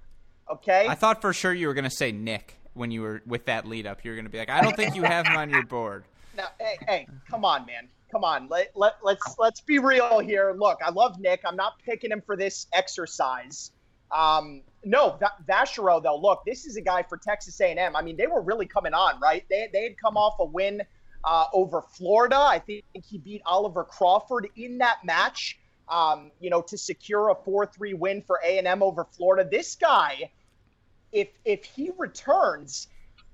Okay. I thought for sure you were going to say Nick when you were with that lead up. You're going to be like, I don't think you have him on your board. Now, hey, hey, come on, man. Come on. Let, let, let's let's be real here. Look, I love Nick. I'm not picking him for this exercise. Um, no, v- Vacherot, though. Look, this is a guy for Texas A&M. I mean, they were really coming on, right? They, they had come off a win uh, over Florida. I think he beat Oliver Crawford in that match. Um, you know, to secure a 4-3 win for A&M over Florida. This guy, if if he returns,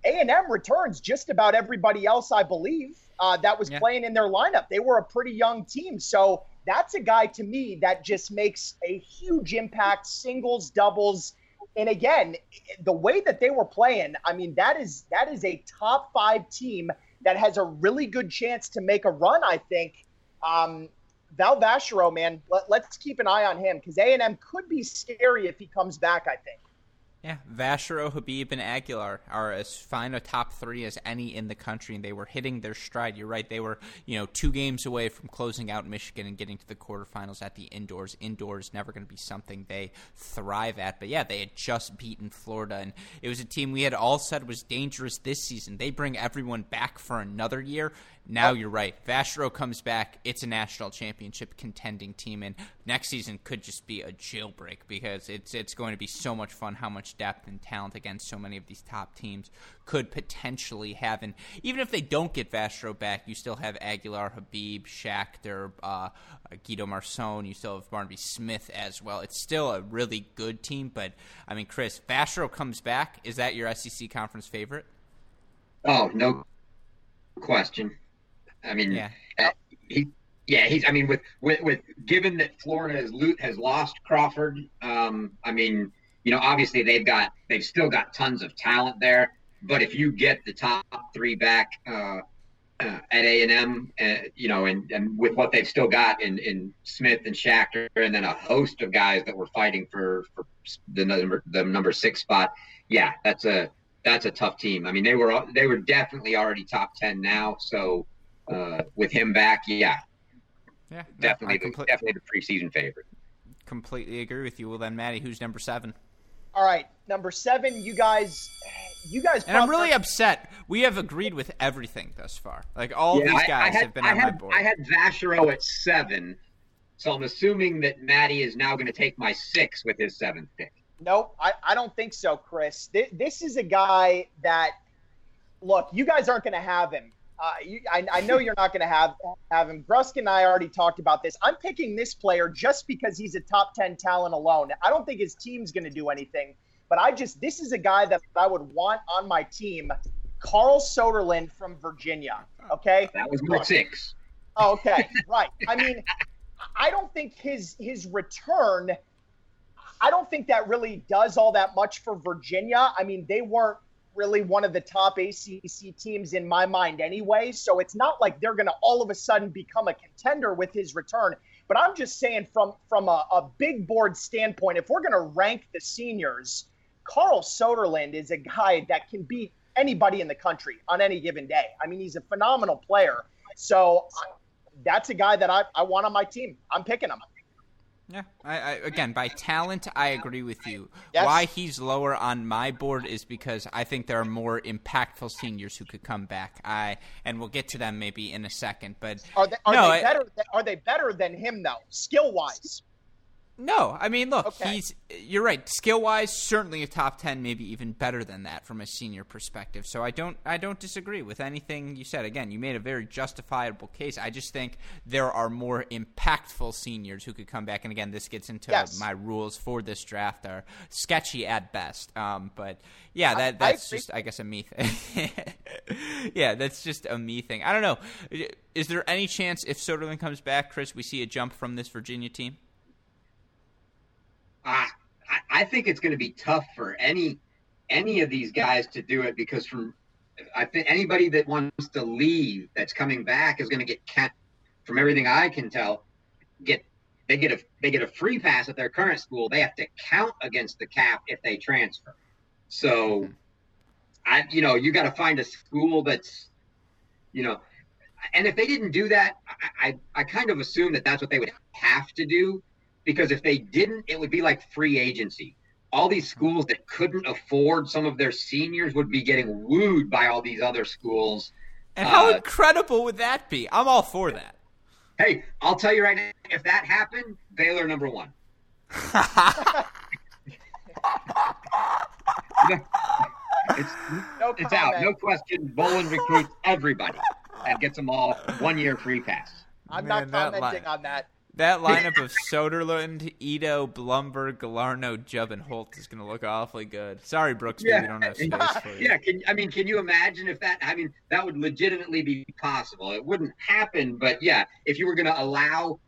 A&M returns just about everybody else, I believe, uh, that was Yeah. playing in their lineup. They were a pretty young team, so that's a guy to me that just makes a huge impact, singles, doubles, and again, the way that they were playing, I mean, that is that is a top five team that has a really good chance to make a run. I think. Um, Val Vacherot, man, let, let's keep an eye on him because A and M could be scary if he comes back. I think. Yeah, Vacherot, Habib, and Aguilar are as fine a top three as any in the country, and they were hitting their stride. You're right; they were, you know, two games away from closing out Michigan and getting to the quarterfinals at the indoors. Indoors never going to be something they thrive at, but yeah, they had just beaten Florida, and it was a team we had all said was dangerous this season. They bring everyone back for another year. Now you're right. Vacherot comes back. It's a national championship contending team, and next season could just be a jailbreak because it's it's going to be so much fun how much depth and talent against so many of these top teams could potentially have. And even if they don't get Vacherot back, you still have Aguilar, Habib, Schachter, uh, Guido Marson. You still have Barnaby Smith as well. It's still a really good team, but I mean, Chris, Vacherot comes back. Is that your SEC conference favorite? Oh, no question. I mean, Yeah. uh, he, yeah, he's. I mean, with with with given that Florida has has lost Crawford, um, I mean, you know, obviously they've got they've still got tons of talent there. But if you get the top three back uh, uh, at A and M, uh, you know, and, and with what they've still got in, in Smith and Schachter, and then a host of guys that were fighting for, for the number the number six spot, yeah, that's a that's a tough team. I mean, they were they were definitely already top ten now. So uh, with him back, yeah, Yeah, definitely definitely the preseason favorite. completely agree with you. Well, then, Maddie, who's number seven? All right, number seven. You guys, you guys. And I'm brought- really upset. We have agreed with everything thus far. Like all Yeah, these guys I had, have been I on had, my board. I had Vacherot at seven, so I'm assuming that Maddie is now going to take my six with his seventh pick. Nope, I, I don't think so, Chris. This, this is a guy that, look, you guys aren't going to have him. Uh, you, I, I know you're not going to have have him. Grusk and I already talked about this. I'm picking this player just because he's a top ten talent alone. I don't think his team's going to do anything, but I just this is a guy that I would want on my team. Carl Soderlund from Virginia. Okay, That was my six. Oh, okay, right. I mean, I don't think his his return. I don't think that really does all that much for Virginia. I mean, they weren't really one of the top ACC teams in my mind anyway, so it's not like they're going to all of a sudden become a contender with his return. But I'm just saying, from from a, a big board standpoint, if we're going to rank the seniors, Carl Soderlund is a guy that can beat anybody in the country on any given day. I mean, he's a phenomenal player. So that's a guy that I, I want on my team. I'm picking him. Yeah, I, I again by talent, I agree with you. Yes. Why he's lower on my board is because I think there are more impactful seniors who could come back. I and we'll get to them maybe in a second, but Are they, are No, they I- better? Are they better than him though, skill wise? No, I mean, look, Okay. he's you're right. Skill wise, certainly a top ten, maybe even better than that from a senior perspective. So I don't I don't disagree with anything you said. Again, you made a very justifiable case. I just think there are more impactful seniors who could come back. And again, this gets into Yes. my rules for this draft are sketchy at best. Um, but yeah, that I that's agree. just I guess a me thing. yeah, that's just a me thing. I don't know. Is there any chance if Soderlund comes back, Chris, we see a jump from this Virginia team? I, I- think it's going to be tough for any any of these guys to do it because from I think anybody that wants to leave that's coming back is going to get cat from everything I can tell get they get a they get a free pass at their current school. They have to count against the cap if they transfer. So I you know you got to find a school that's you know and if they didn't do that I, I I kind of assume that that's what they would have to do because if they didn't, it would be like free agency. all these schools that couldn't afford some of their seniors would be getting wooed by all these other schools. And how uh, incredible would that be? I'm all for that. Hey, I'll tell you right now, if that happened, Baylor number one. it's, no it's out, no question. Bolin recruits everybody and gets them all one year free pass. I'm Man, not commenting on that. That lineup of Soderlund, Ito, Blumberg, Galarneau, Jubb, and Holt is going to look awfully good. Sorry, Brooks, yeah. we don't have space for you. Yeah, can, I mean, can you imagine if that? I mean, that would legitimately be possible. It wouldn't happen, but yeah, if you were going to allow,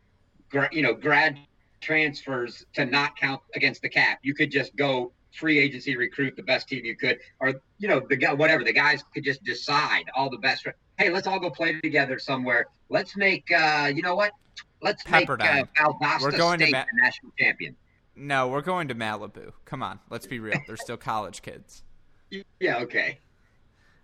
you know, grad transfers to not count against the cap, you could just go free agency recruit the best team you could, or you know, the guy, whatever the guys could just decide all the best. Hey, let's all go play together somewhere. Let's make, uh, you know what? Let's Pepperdine. make uh, Valdosta we're going State to Ma- the national champion. No, we're going to Malibu. Come on, let's be real. They're still college kids. Yeah, okay.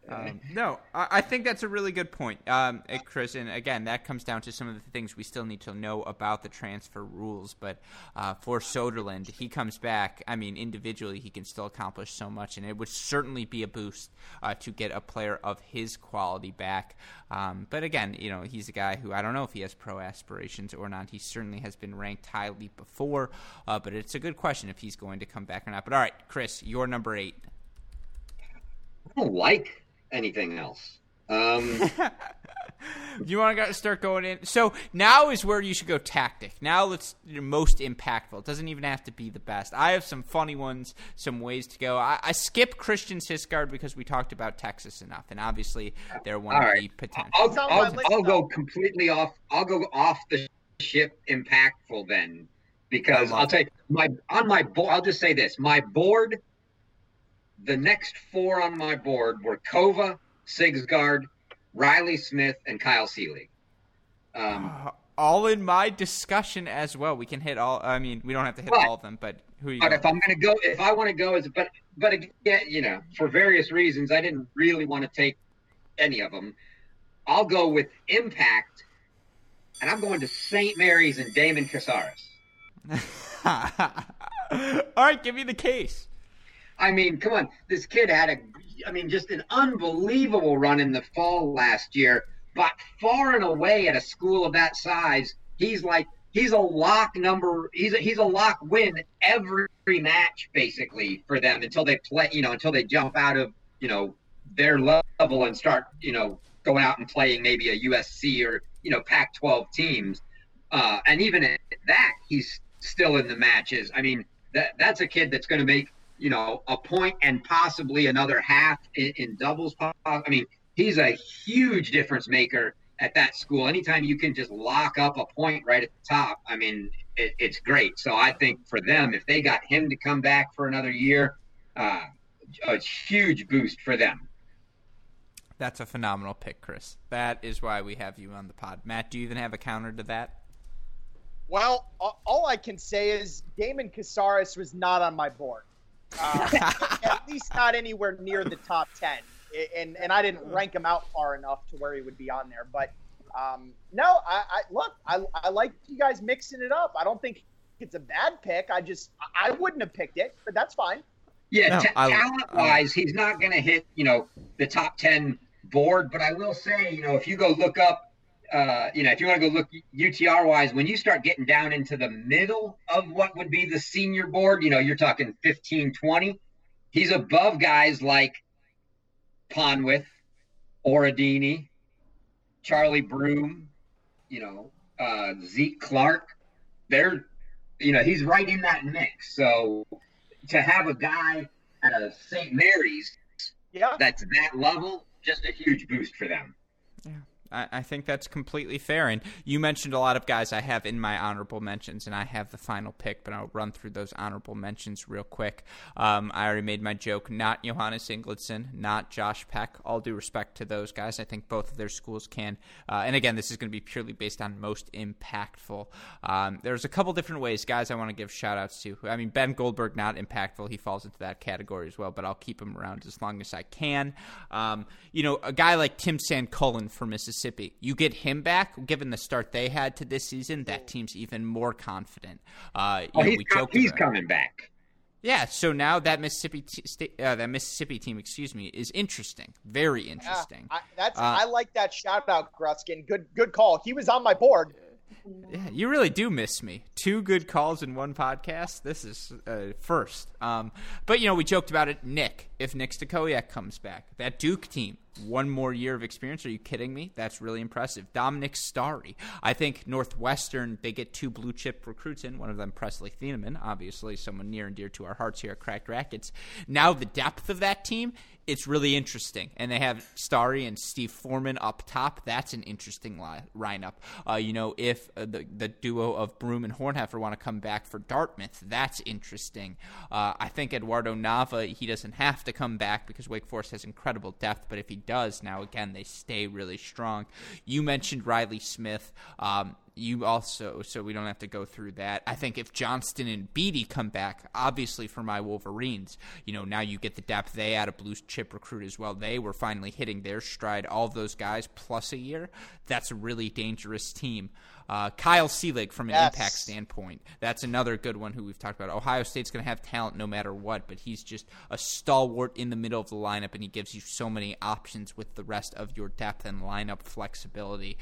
Um, no, I, I, think that's a really good point, um, eh, Chris. And again, that comes down to some of the things we still need to know about the transfer rules. But uh, for Soderlund, he comes back. I mean, individually, he can still accomplish so much, and it would certainly be a boost uh, to get a player of his quality back. Um, but again, you know, he's a guy who I don't know if he has pro aspirations or not. He certainly has been ranked highly before, uh, but it's a good question if he's going to come back or not. But all right, Chris, your number eight. I don't like anything else. Um, you want to start going in? So now is where you should go tactic. Now let's you most impactful. It doesn't even have to be the best. I have some funny ones, some ways to go. I, I skip Christian Sigsgaard because we talked about Texas enough, and obviously they're one All of right. the potential. I'll, I'll, I'll go completely off. I'll go off the ship impactful then because I'll take my on my board. I'll just say this: my board the next four on my board were Kova, Sigsgaard, Riley Smith, and Kyle Seelig. Um, uh, all in my discussion as well. We can hit all. I mean, we don't have to hit but, all of them, but who? You but if I'm going to go, if I want to go as, but but again, you know, for various reasons, I didn't really want to take any of them. I'll go with Impact, and I'm going to St. Mary's and Damon Kesaris. all right, give me the case. I mean, come on, this kid had a, I mean, just an unbelievable run in the fall last year. But far and away at a school of that size, he's like he's a lock number. He's a, he's a lock win every match basically for them until they play. You know, until they jump out of you know their level and start you know going out and playing maybe a USC or you know Pac-12 teams. Uh, and even at that, he's still in the matches. I mean, that that's a kid that's going to make you know, a point and possibly another half in, in doubles. I mean, he's a huge difference maker at that school. Anytime you can just lock up a point right at the top, I mean, it, it's great. So I think for them, if they got him to come back for another year, uh, a huge boost for them. That's a phenomenal pick, Chris. That is why we have you on the pod. Matt, do you even have a counter to that? Well, all I can say is Damon Kesaris was not on my board. Uh, at least not anywhere near the top 10. And, and I didn't rank him out far enough to where he would be on there. But um, no, I, I look, I, I like you guys mixing it up. I don't think it's a bad pick. I just, I wouldn't have picked it, but that's fine. Yeah, no, t- talent wise, he's not going to hit, you know, the top 10 board. But I will say, you know, if you go look up uh, you know, if you want to go look UTR wise, when you start getting down into the middle of what would be the senior board, you know, you're talking 15, 20. He's above guys like Ponwith, Oradini, Charlie Broom, you know, uh, Zeke Clark. They're, you know, he's right in that mix. So to have a guy at a St. Mary's yeah. that's that level, just a huge boost for them. I, I think that's completely fair. And you mentioned a lot of guys I have in my honorable mentions, and I have the final pick, but I'll run through those honorable mentions real quick. Um, I already made my joke. Not Johannes Ingildsen, not Josh Peck. All due respect to those guys. I think both of their schools can. Uh, and again, this is going to be purely based on most impactful. Um, there's a couple different ways, guys, I want to give shout outs to. I mean, Ben Goldberg, not impactful. He falls into that category as well, but I'll keep him around as long as I can. Um, you know, a guy like Tim Sandkaulen for Mississippi. Mississippi. You get him back, given the start they had to this season, that team's even more confident. Uh, oh, know, he's, com- he's coming back. Yeah, so now that Mississippi t- uh, that Mississippi team, excuse me, is interesting, very interesting. Yeah, I, that's uh, I like that shout out, Gruskin. Good good call. He was on my board. Yeah, you really do miss me. Two good calls in one podcast. This is uh, first. Um, but you know, we joked about it. Nick, if Nick Stachowiak comes back, that Duke team, one more year of experience. Are you kidding me? That's really impressive. Dominic Starry. I think Northwestern, they get two blue chip recruits in, one of them Presley Thieneman, obviously someone near and dear to our hearts here at Cracked Racquets. Now the depth of that team it's really interesting. And they have Starry and Steve Foreman up top. That's an interesting li- lineup. Uh, you know, if uh, the, the duo of Broom and Horneffer want to come back for Dartmouth, that's interesting. Uh, I think Eduardo Nava, he doesn't have to come back because Wake Forest has incredible depth, but if he does, now again, they stay really strong. You mentioned Riley Smith. Um, you also, so we don't have to go through that. I think if Johnston and Beatty come back, obviously for my Wolverines, you know, now you get the depth. They had a blue chip recruit as well. They were finally hitting their stride. All of those guys plus a year. That's a really dangerous team. Uh, Kyle Seelig, from an yes. impact standpoint, that's another good one who we've talked about. Ohio State's going to have talent no matter what, but he's just a stalwart in the middle of the lineup, and he gives you so many options with the rest of your depth and lineup flexibility.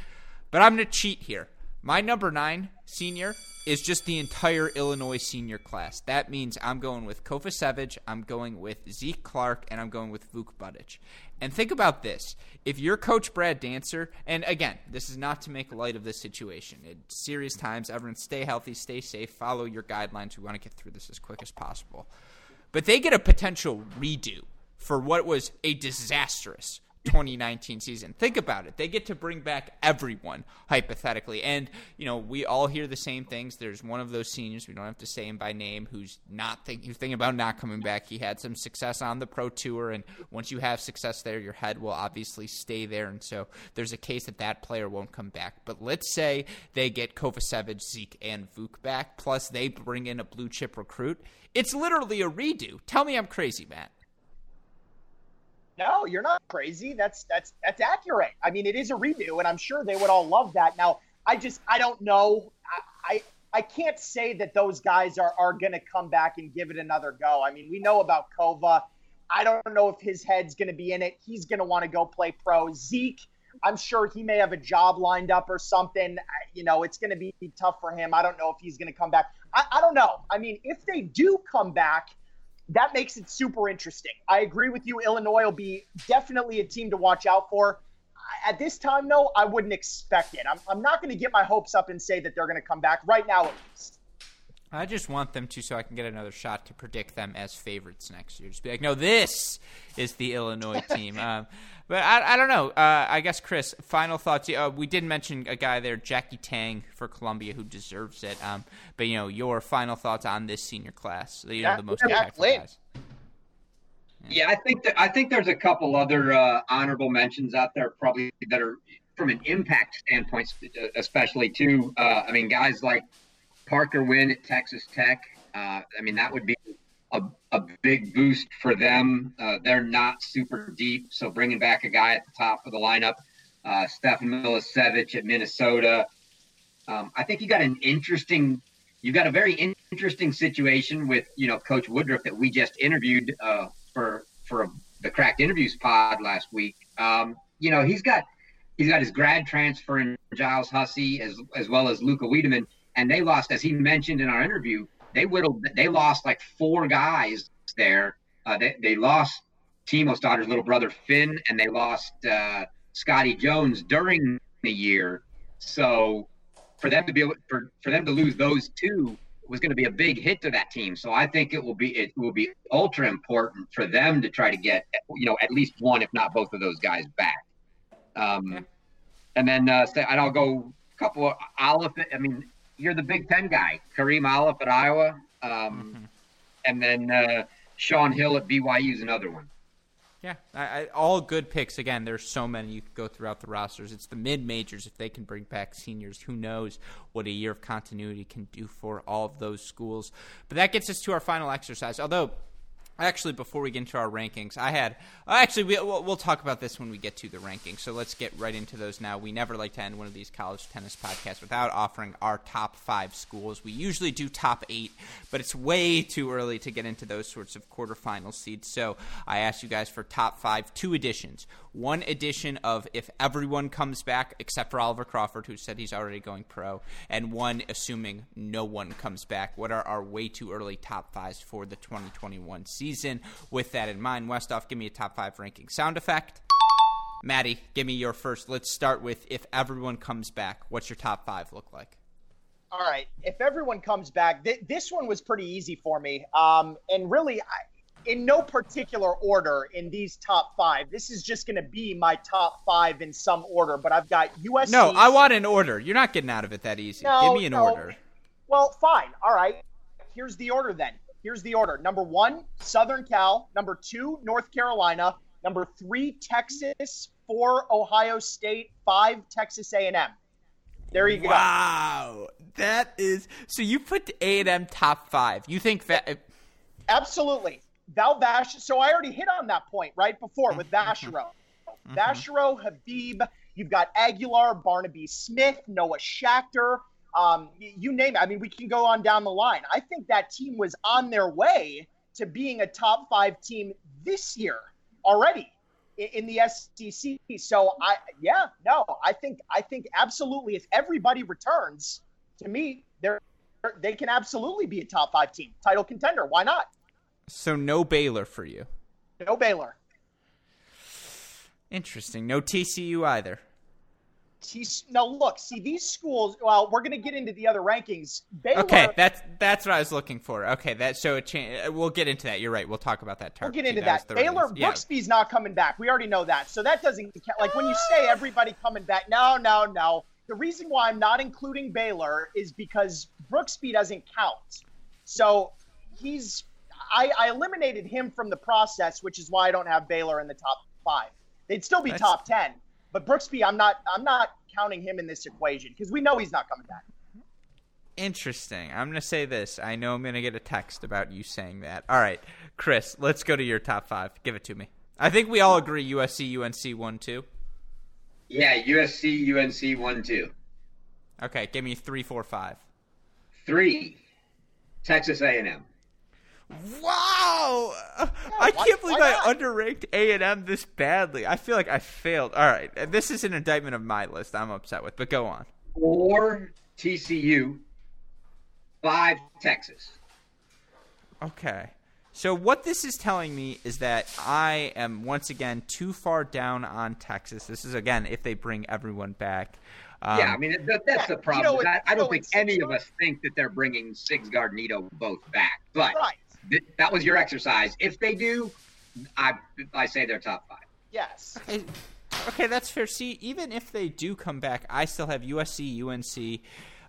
But I'm going to cheat here. My number nine senior is just the entire Illinois senior class. That means I'm going with Kovacevic, I'm going with Zeke Clark, and I'm going with Vuk Budic. And think about this. If you're Coach Brad Dancer, and again, this is not to make light of this situation. It's serious times. Everyone stay healthy, stay safe, follow your guidelines. We want to get through this as quick as possible. But they get a potential redo for what was a disastrous 2019 season. Think about it. They get to bring back everyone, hypothetically. And, you know, we all hear the same things. There's one of those seniors, we don't have to say him by name, who's not think, who's thinking about not coming back. He had some success on the Pro Tour, and once you have success there, your head will obviously stay there. And so there's a case that that player won't come back. But let's say they get Kovacevic, Zeke, and Vuk back, plus they bring in a blue chip recruit. It's literally a redo. Tell me I'm crazy, Matt. No, you're not crazy. That's that's that's accurate. I mean, it is a redo, and I'm sure they would all love that. Now, I just I don't know. I I, I can't say that those guys are are going to come back and give it another go. I mean, we know about Kova. I don't know if his head's going to be in it. He's going to want to go play pro. Zeke, I'm sure he may have a job lined up or something. You know, it's going to be tough for him. I don't know if he's going to come back. I, I don't know. I mean, if they do come back that makes it super interesting. I agree with you. Illinois will be definitely a team to watch out for. At this time, though, I wouldn't expect it. I'm, I'm not going to get my hopes up and say that they're going to come back right now, at least. I just want them to so I can get another shot to predict them as favorites next year. Just be like, no, this is the Illinois team. um, but I, I don't know. Uh, I guess, Chris, final thoughts. Uh, we did mention a guy there, Jackie Tang for Columbia, who deserves it. Um, but, you know, your final thoughts on this senior class, you know, the most impactful guys. Yeah, I think that I think there's a couple other uh, honorable mentions out there, probably that are from an impact standpoint, especially too. Uh, I mean, guys like Parker Wynn at Texas Tech. Uh, I mean, that would be a, a big boost for them. Uh, they're not super deep, so bringing back a guy at the top of the lineup, uh, Stefan Milicevic at Minnesota. Um, I think you got an interesting, you got a very interesting situation with you know Coach Woodruff that we just interviewed uh, for for the Cracked Interviews pod last week. Um, you know, he's got he's got his grad transfer in Giles Hussey as as well as Luca Wiedemann and they lost, as he mentioned in our interview, they whittled, they lost like four guys there. Uh, they, they lost Timo Stodder's little brother Finn, and they lost uh, Scotty Jones during the year. So for them to be able, for, for them to lose those two was going to be a big hit to that team. So I think it will be it will be ultra important for them to try to get you know at least one, if not both of those guys back. Um, And then uh, and I'll go a couple of Olive. I mean, you're the Big Ten guy, Kareem Allaf at Iowa, um, mm-hmm. and then uh, Shaun Hill at BYU is another one. Yeah, I, I, all good picks. Again, there's so many you could go throughout the rosters. It's the mid majors if they can bring back seniors. Who knows what a year of continuity can do for all of those schools? But that gets us to our final exercise. Although Actually, before we get into our rankings, I had actually we, will we'll talk about this when we get to the rankings. So let's get right into those now. We never like to end one of these college tennis podcasts without offering our top five schools. We usually do top eight, but it's way too early to get into those sorts of quarterfinal seeds. So I asked you guys for top five, two editions. One edition of if everyone comes back except for Oliver Crawford, who said he's already going pro, and one assuming no one comes back. What are our way too early top fives for the 2021 season? With that in mind, Westhoff, give me a top five ranking sound effect. Maddie, give me your first. Let's start with if everyone comes back. What's your top five look like? All right. If everyone comes back, th- this one was pretty easy for me. Um, and really, I, in no particular order in these top five. This is just going to be my top five in some order, but I've got USC. No, I want an order. You're not getting out of it that easy. No, Give me an no. order. Well, fine. All right. Here's the order then. Here's the order. Number one, Southern Cal. Number two, North Carolina. Number three, Texas. Four, Ohio State. Five, Texas A&M. There you go. Wow, that is so. You put A and M top five. You think that? Absolutely. Val Vash. So I already hit on that point right before with Mm-hmm. Vacherot. Vacherot, Habib. You've got Aguilar, Barnaby Smith, Noah Schachter. Um, you name it. I mean, we can go on down the line. I think that team was on their way to being a top five team this year already in the SEC. So I, yeah, no, I think, I think absolutely. If everybody returns, to me, they're they can absolutely be a top five team, title contender. Why not? So no Baylor for you. No Baylor. Interesting. No TCU either. Now look, see these schools. Well, we're going to get into the other rankings. Baylor. Okay, that's that's what I was looking for. Okay, that so it cha- uh, We'll get into that. You're right. We'll talk about that. Term. We'll get into was that. Baylor yeah. Brooksby's not coming back. We already know that. So that doesn't count. Like when you say everybody coming back, no, no, no. The reason why I'm not including Baylor is because Brooksby doesn't count. So he's I, I eliminated him from the process, which is why I don't have Baylor in the top five. They'd still be That's- top ten, but Brooksby, I'm not I'm not counting him in this equation because we know he's not coming back. Interesting. I'm going to say this. I know I'm going to get a text about you saying that. All right, Chris, let's go to your top five. Give it to me. I think we all agree USC, UNC, 1 2. Yeah, USC, UNC, one, two, Okay, give me three, four, five. three. Texas A&M. Wow! I why- can't believe I underranked A and M this badly. I feel like I failed. All right, this is an indictment of my list. I'm upset with, but go on. Four TCU. Five Texas. Okay. So what this is telling me is that I am once again too far down on Texas. This is again if they bring everyone back. Um, yeah, I mean that, that's the you problem. know, I, I don't think any of us think that they're bringing Six Nito both back. But Right. Th- that was your exercise. If they do, I I say they're top five. Yes. Okay, okay, that's fair. See, even if they do come back, I still have USC, UNC.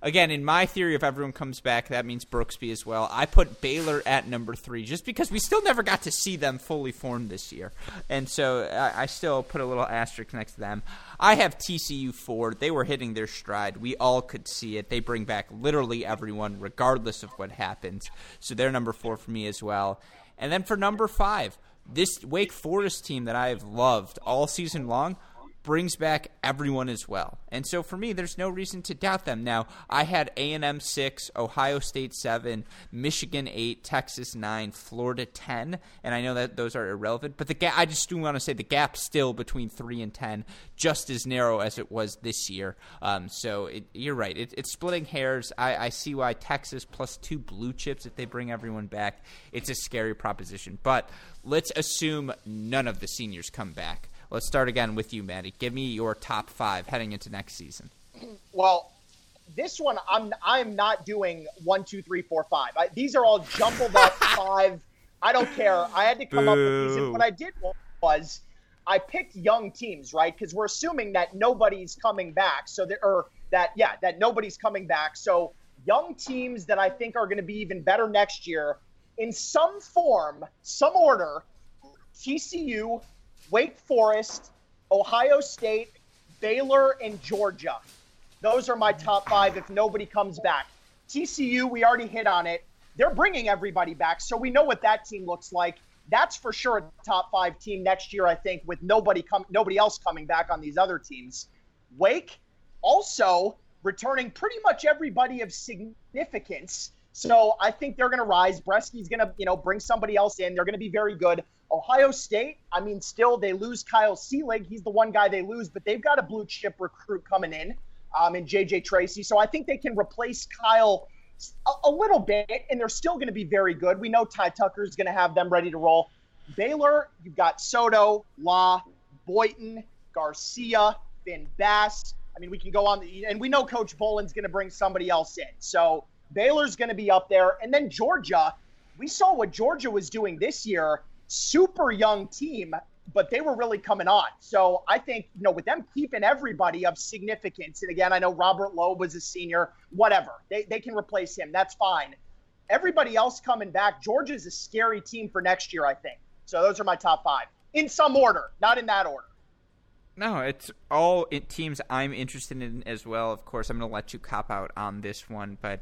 Again, in my theory, if everyone comes back, that means Brooksby as well. I put Baylor at number three just because we still never got to see them fully formed this year. And so I, I still put a little asterisk next to them. I have TCU four. They were hitting their stride. We all could see it. They bring back literally everyone, regardless of what happens. So they're number four for me as well. And then for number five, this Wake Forest team that I have loved all season long brings back everyone as well. And so for me, there's no reason to doubt them. Now, I had A&M 6, Ohio State 7, Michigan 8, Texas 9, Florida 10, and I know that those are irrelevant, but the gap, I just do want to say the gap still between 3 and 10 just as narrow as it was this year. Um, so it, you're right. It, it's splitting hairs. I, I see why Texas plus two blue chips if they bring everyone back. It's a scary proposition. But let's assume none of the seniors come back. Let's start again with you, Maddie. Give me your top five heading into next season. Well, this one I'm I'm not doing one, two, three, four, five. I, these are all jumbled up five. I don't care. I had to come up with these. And what I did was I picked young teams, right? Because we're assuming that nobody's coming back. So there, or that yeah, that nobody's coming back. So young teams that I think are going to be even better next year in some form, some order. TCU, Wake Forest, Ohio State, Baylor, and Georgia. Those are my top five if nobody comes back. TCU, we already hit on it. They're bringing everybody back, so we know what that team looks like. that's for sure a top five team next year. I think with nobody come, nobody else coming back on these other teams. Wake also returning pretty much everybody of significance. So I think they're going to rise. Bresky's going to, you know, bring somebody else in. They're going to be very good. Ohio State, I mean, still they lose Kyle Seelig. He's the one guy they lose, but they've got a blue chip recruit coming in, um, in JJ Tracy. So I think they can replace Kyle a, a little bit, and they're still going to be very good. We know Ty Tucker is going to have them ready to roll. Baylor, you've got Soto, Law, Boitan, Garcia, Finn Bass. I mean, we can go on, and we know Coach Boland's going to bring somebody else in. So Baylor's going to be up there. And then Georgia, we saw what Georgia was doing this year. Super young team, but they were really coming on. So I think, you know, with them keeping everybody of significance, and again, I know Robert Loeb was a senior, whatever, they, they can replace him. That's fine. Everybody else coming back, Georgia's a scary team for next year, I think. So those are my top five in some order, not in that order. No, it's all teams I'm interested in as well. Of course, I'm going to let you cop out on this one, but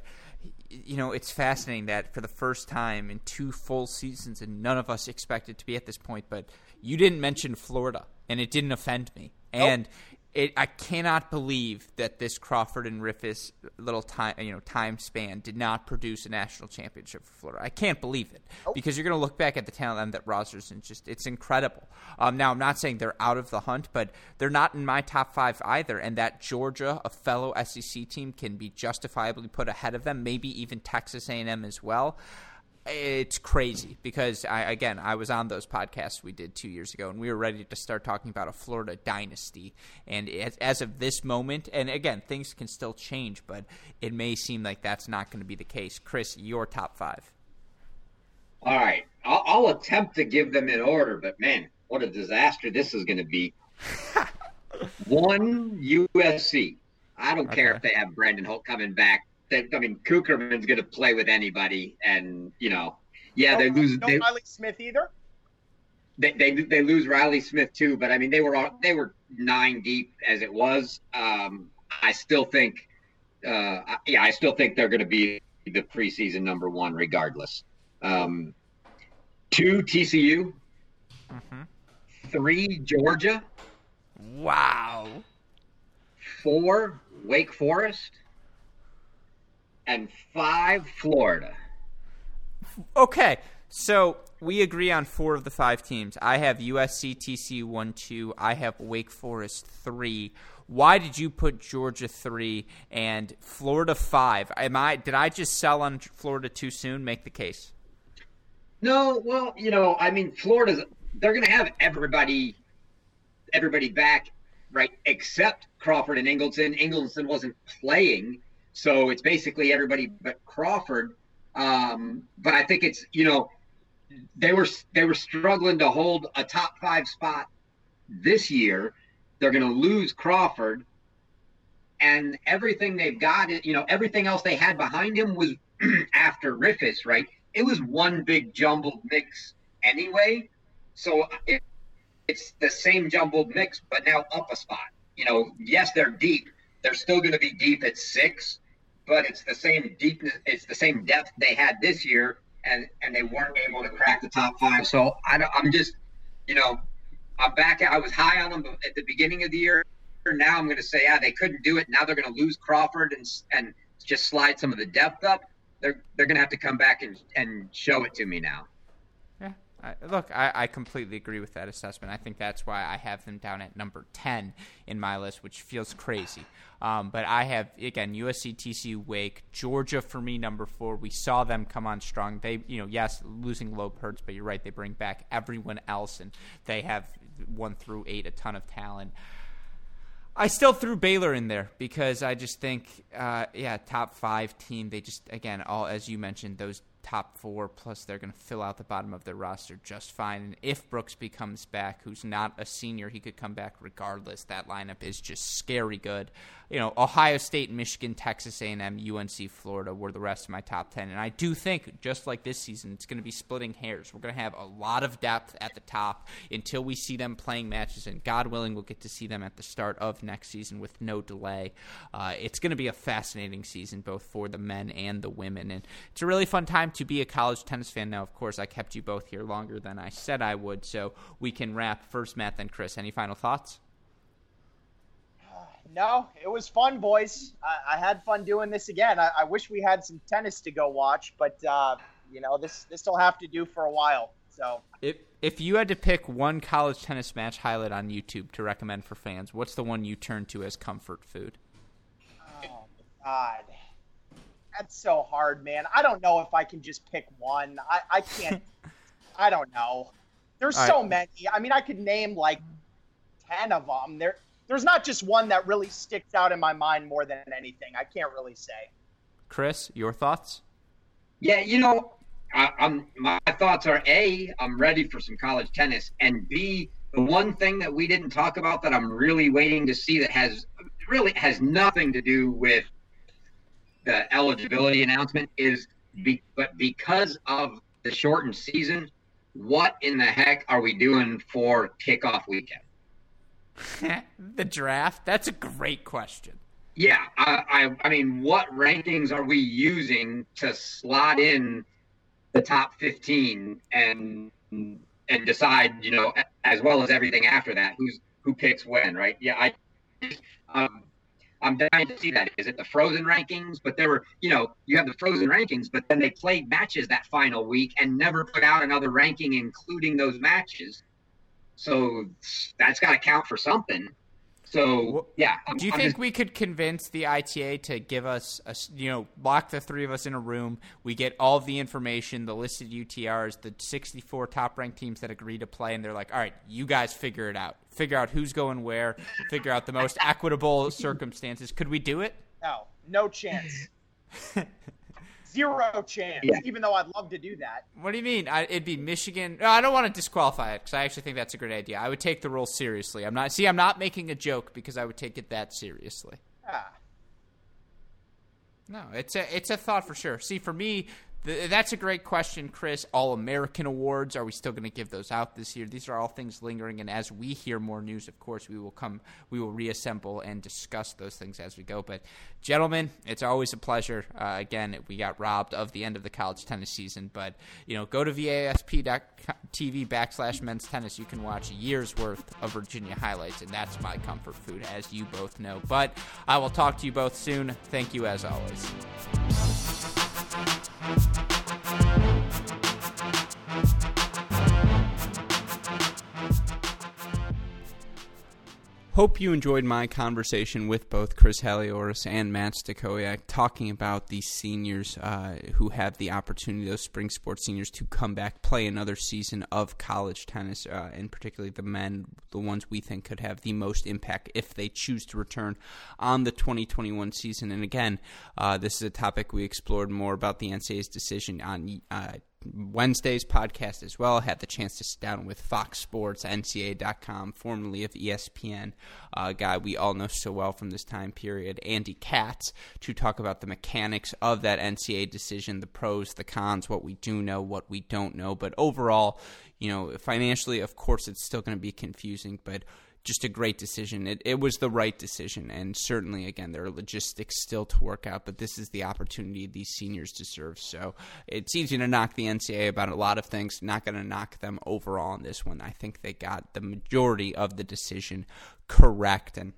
you know, it's fascinating that for the first time in two full seasons, and none of us expected to be at this point, but you didn't mention Florida, and it didn't offend me. And it, I cannot believe that this Crawford and Riffice little time, you know, time span did not produce a national championship for Florida. I can't believe it oh. because you're going to look back at the talent that rosters and just it's incredible. Um, now I'm not saying they're out of the hunt, but they're not in my top five either. And that Georgia, a fellow SEC team, can be justifiably put ahead of them, maybe even Texas A&M as well it's crazy because I again I was on those podcasts we did two years ago and we were ready to start talking about a Florida dynasty and as, as of this moment and again things can still change but it may seem like that's not going to be the case. Chris, your top five. All right, I'll, I'll attempt to give them in order, but man, what a disaster this is going to be. One USC. I don't okay. care if they have Brandon Holt coming back I mean, Cukierman's going to play with anybody, and you know, yeah, no, they lose. No they, Riley Smith either. They, they they lose Riley Smith too, but I mean, they were all, they were nine deep as it was. Um, I still think, uh, yeah, I still think they're going to be the preseason number one regardless. Um, two TCU, mm-hmm. three Georgia. Wow. Four Wake Forest and five Florida. Okay, so we agree on four of the five teams. I have USC, TCU one, two. I have Wake Forest three. Why did you put Georgia three and Florida five? Am I did I just sell on Florida too soon? Make the case. No, well, you know, I mean, Florida's they're going to have everybody, everybody back, right? Except Crawford and Ingleton. Ingleton wasn't playing so it's basically everybody but Crawford. Um, but I think it's you know they were they were struggling to hold a top five spot this year. They're going to lose Crawford, and everything they've got, you know, everything else they had behind him was after Riffice, right? It was one big jumbled mix anyway. So it, it's the same jumbled mix, but now up a spot. You know, yes, they're deep. They're still going to be deep at six, but it's the same deepness, it's the same depth they had this year, and and they weren't able to crack the top five. So I, I'm just, you know, I'm back. I was high on them at the beginning of the year. Now I'm going to say, yeah, they couldn't do it. Now they're going to lose Crawford and and just slide some of the depth up. They're they're going to have to come back and and show it to me now. I, look, I, I, completely agree with that assessment. I think that's why I have them down at number 10 in my list, which feels crazy. Um, but I have, again, USC, TCU, Wake, Georgia for me, number four. We saw them come on strong. They, you know, yes, losing Loeb hurts, but you're right. They bring back everyone else, and they have one through eight, a ton of talent. I still threw Baylor in there because I just think, uh, yeah, top five team. They just, again, all as you mentioned, those top four, plus they're going to fill out the bottom of their roster just fine. And if Brooks comes back, who's not a senior, he could come back regardless. That lineup is just scary good. You know, Ohio State, Michigan, Texas A&M, UNC, Florida were the rest of my top ten. And I do think, just like this season, it's going to be splitting hairs. We're going to have a lot of depth at the top until we see them playing matches. And God willing, we'll get to see them at the start of next season with no delay. Uh, it's going to be a fascinating season, both for the men and the women. And it's a really fun time to be a college tennis fan. Now, of course, I kept you both here longer than I said I would, so we can wrap first Matt, then Chris. Any final thoughts? No, it was fun, boys. I, I had fun doing this again. I, I, wish we had some tennis to go watch, but uh, you know this this will have to do for a while. So if if you had to pick one college tennis match highlight on YouTube to recommend for fans, what's the one you turn to as comfort food? Oh God, that's so hard, man. I don't know if I can just pick one. I I can't. I don't know. There's All so right. many. I mean, I could name like ten of them. There there's not just one that really sticks out in my mind more than anything. I can't really say. Chris, your thoughts? Yeah, you know, I, am my thoughts are a I'm ready for some college tennis, and b the one thing that we didn't talk about that I'm really waiting to see that has really has nothing to do with the eligibility announcement is be, but because of the shortened season, what in the heck are we doing for kickoff weekend? the draft? That's a great question. Yeah, I, I, I mean, what rankings are we using to slot in the top fifteen and and decide, you know, as well as everything after that, who's who picks when, right? Yeah, I, um, I'm dying to see that. Is it the frozen rankings? But there were, you know, you have the frozen rankings, but then they played matches that final week and never put out another ranking, including those matches. So that's got to count for something. So yeah, I'm, do you I'm think just... we could convince the ITA to give us a you know lock the three of us in a room? We get all the information, the listed UTRs, the 64 top ranked teams that agree to play, and they're like, all right, you guys figure it out. Figure out who's going where. Figure out the most equitable circumstances. Could we do it? No, no chance. zero chance. Yeah. Even though I'd love to do that. What do you mean? I, it'd be Michigan. No, I don't want to disqualify it because I actually think that's a great idea. I would take the rule seriously. I'm not. See, I'm not making a joke because I would take it that seriously. Ah. No, it's a it's a thought for sure. See, for me, that's a great question, Chris. All American awards, are we still going to give those out this year? These are all things lingering, and as we hear more news, of course, we will come, we will reassemble and discuss those things as we go. But, gentlemen, it's always a pleasure. Uh, again, we got robbed of the end of the college tennis season, but you know, go to vasp.tv backslash men's tennis. You can watch a year's worth of Virginia highlights, and that's my comfort food, as you both know. But I will talk to you both soon. Thank you as always. Bye. Hope you enjoyed my conversation with both Chris Halioris and Matt Stachowiak talking about the seniors uh, who have the opportunity, those spring sports seniors, to come back, play another season of college tennis, uh, and particularly the men, the ones we think could have the most impact if they choose to return on the 2021 season. And again, uh, this is a topic we explored more about the NCAA's decision on uh, Wednesday's podcast as well. I had the chance to sit down with Fox Sports, NCAA.com, formerly of ESPN, uh, guy we all know so well from this time period, Andy Katz, to talk about the mechanics of that NCAA decision, the pros, the cons, what we do know, what we don't know. But overall, you know, financially, of course, it's still going to be confusing, but just a great decision. It, it was the right decision, and certainly, again, there are logistics still to work out, but this is the opportunity these seniors deserve. So it's easy to knock the NCAA about a lot of things. Not going to knock them overall on this one. I think they got the majority of the decision correct, and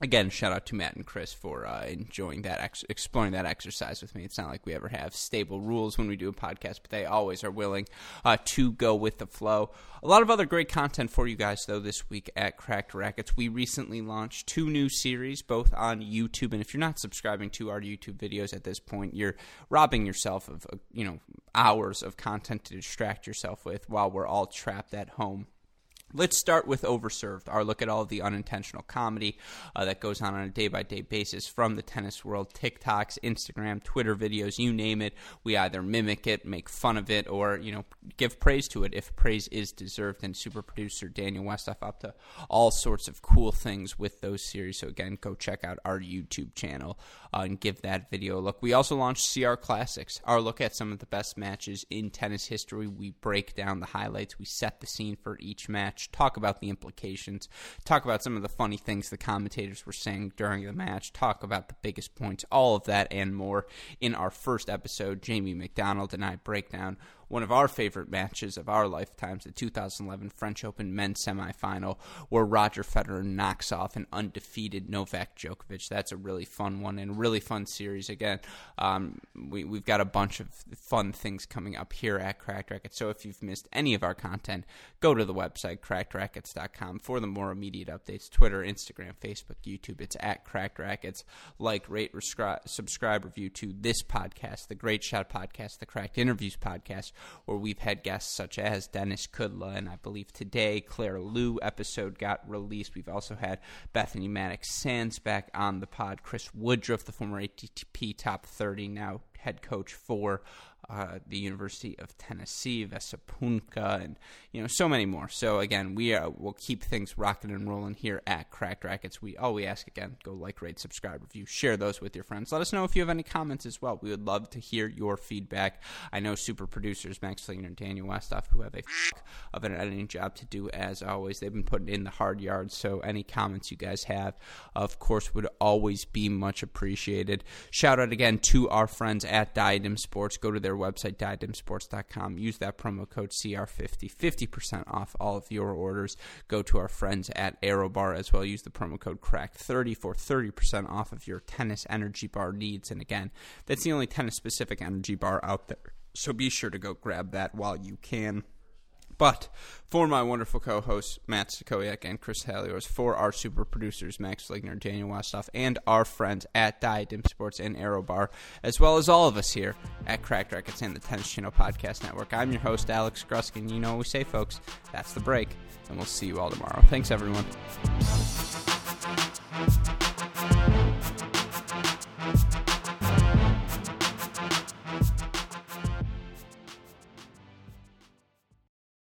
again, shout out to Matt and Chris for uh, enjoying that, ex- exploring that exercise with me. It's not like we ever have stable rules when we do a podcast, but they always are willing uh, to go with the flow. A lot of other great content for you guys, though, this week at Cracked Racquets. We recently launched two new series, both on YouTube. And if you're not subscribing to our YouTube videos at this point, you're robbing yourself of, uh, you know, hours of content to distract yourself with while we're all trapped at home. Let's start with Overserved, our look at all the unintentional comedy uh, that goes on on a day by day basis from the tennis world TikToks, Instagram, Twitter videos, you name it. We either mimic it, make fun of it, or, you know, give praise to it if praise is deserved. And super producer Daniel Westhoff up to all sorts of cool things with those series. So, again, go check out our YouTube channel uh, and give that video a look. We also launched CR Classics, our look at some of the best matches in tennis history. We break down the highlights, we set the scene for each match match, talk about the implications, talk about some of the funny things the commentators were saying during the match, talk about the biggest points, all of that and more in our first episode. Jamie McDonald and I break down one of our favorite matches of our lifetimes, the 2011 French Open men's semifinal, where Roger Federer knocks off an undefeated Novak Djokovic. That's a really fun one and really fun series. Again, um, we, we've got a bunch of fun things coming up here at Cracked Racquets. So if you've missed any of our content, go to the website, crackedracquets.com, for the more immediate updates Twitter, Instagram, Facebook, YouTube. It's at Cracked Racquets. Like, rate, rescri- subscribe, review to this podcast, the Great Shot Podcast, the Cracked Interviews Podcast where we've had guests such as Denis Kudla, and I believe today Claire Liu episode got released. We've also had Bethanie Mattek-Sands back on the pod, Chris Woodruff, the former ATP top 30, now head coach for uh, the University of Tennessee, Vesapunka, and you know so many more. So again, we uh, will keep things rocking and rolling here at Cracked Racquets. We all we ask again, go like, rate, subscribe, review, share those with your friends. Let us know if you have any comments as well. We would love to hear your feedback. I know super producers Max Slinger and Daniel Westhoff, who have a f- of an editing job to do as always. They've been putting in the hard yards. So any comments you guys have, of course, would always be much appreciated. Shout out again to our friends at Diadem Sports. Go to their website, diademsports.com. Use that promo code CR50, 50% off all of your orders. Go to our friends at ArrowBar as well. Use the promo code CRACK30 for 30% off of your tennis energy bar needs. And again, that's the only tennis specific energy bar out there. So be sure to go grab that while you can. But for my wonderful co-hosts Matt Stachowiak and Chris Halioris, for our super producers Max Ligner, Daniel Westhoff, and our friends at Diadem Sports and Arrow Bar, as well as all of us here at Cracked Racquets and the Tennis Channel Podcast Network. I'm your host Alex Gruskin. You know what we say, folks. That's the break, and we'll see you all tomorrow. Thanks, everyone.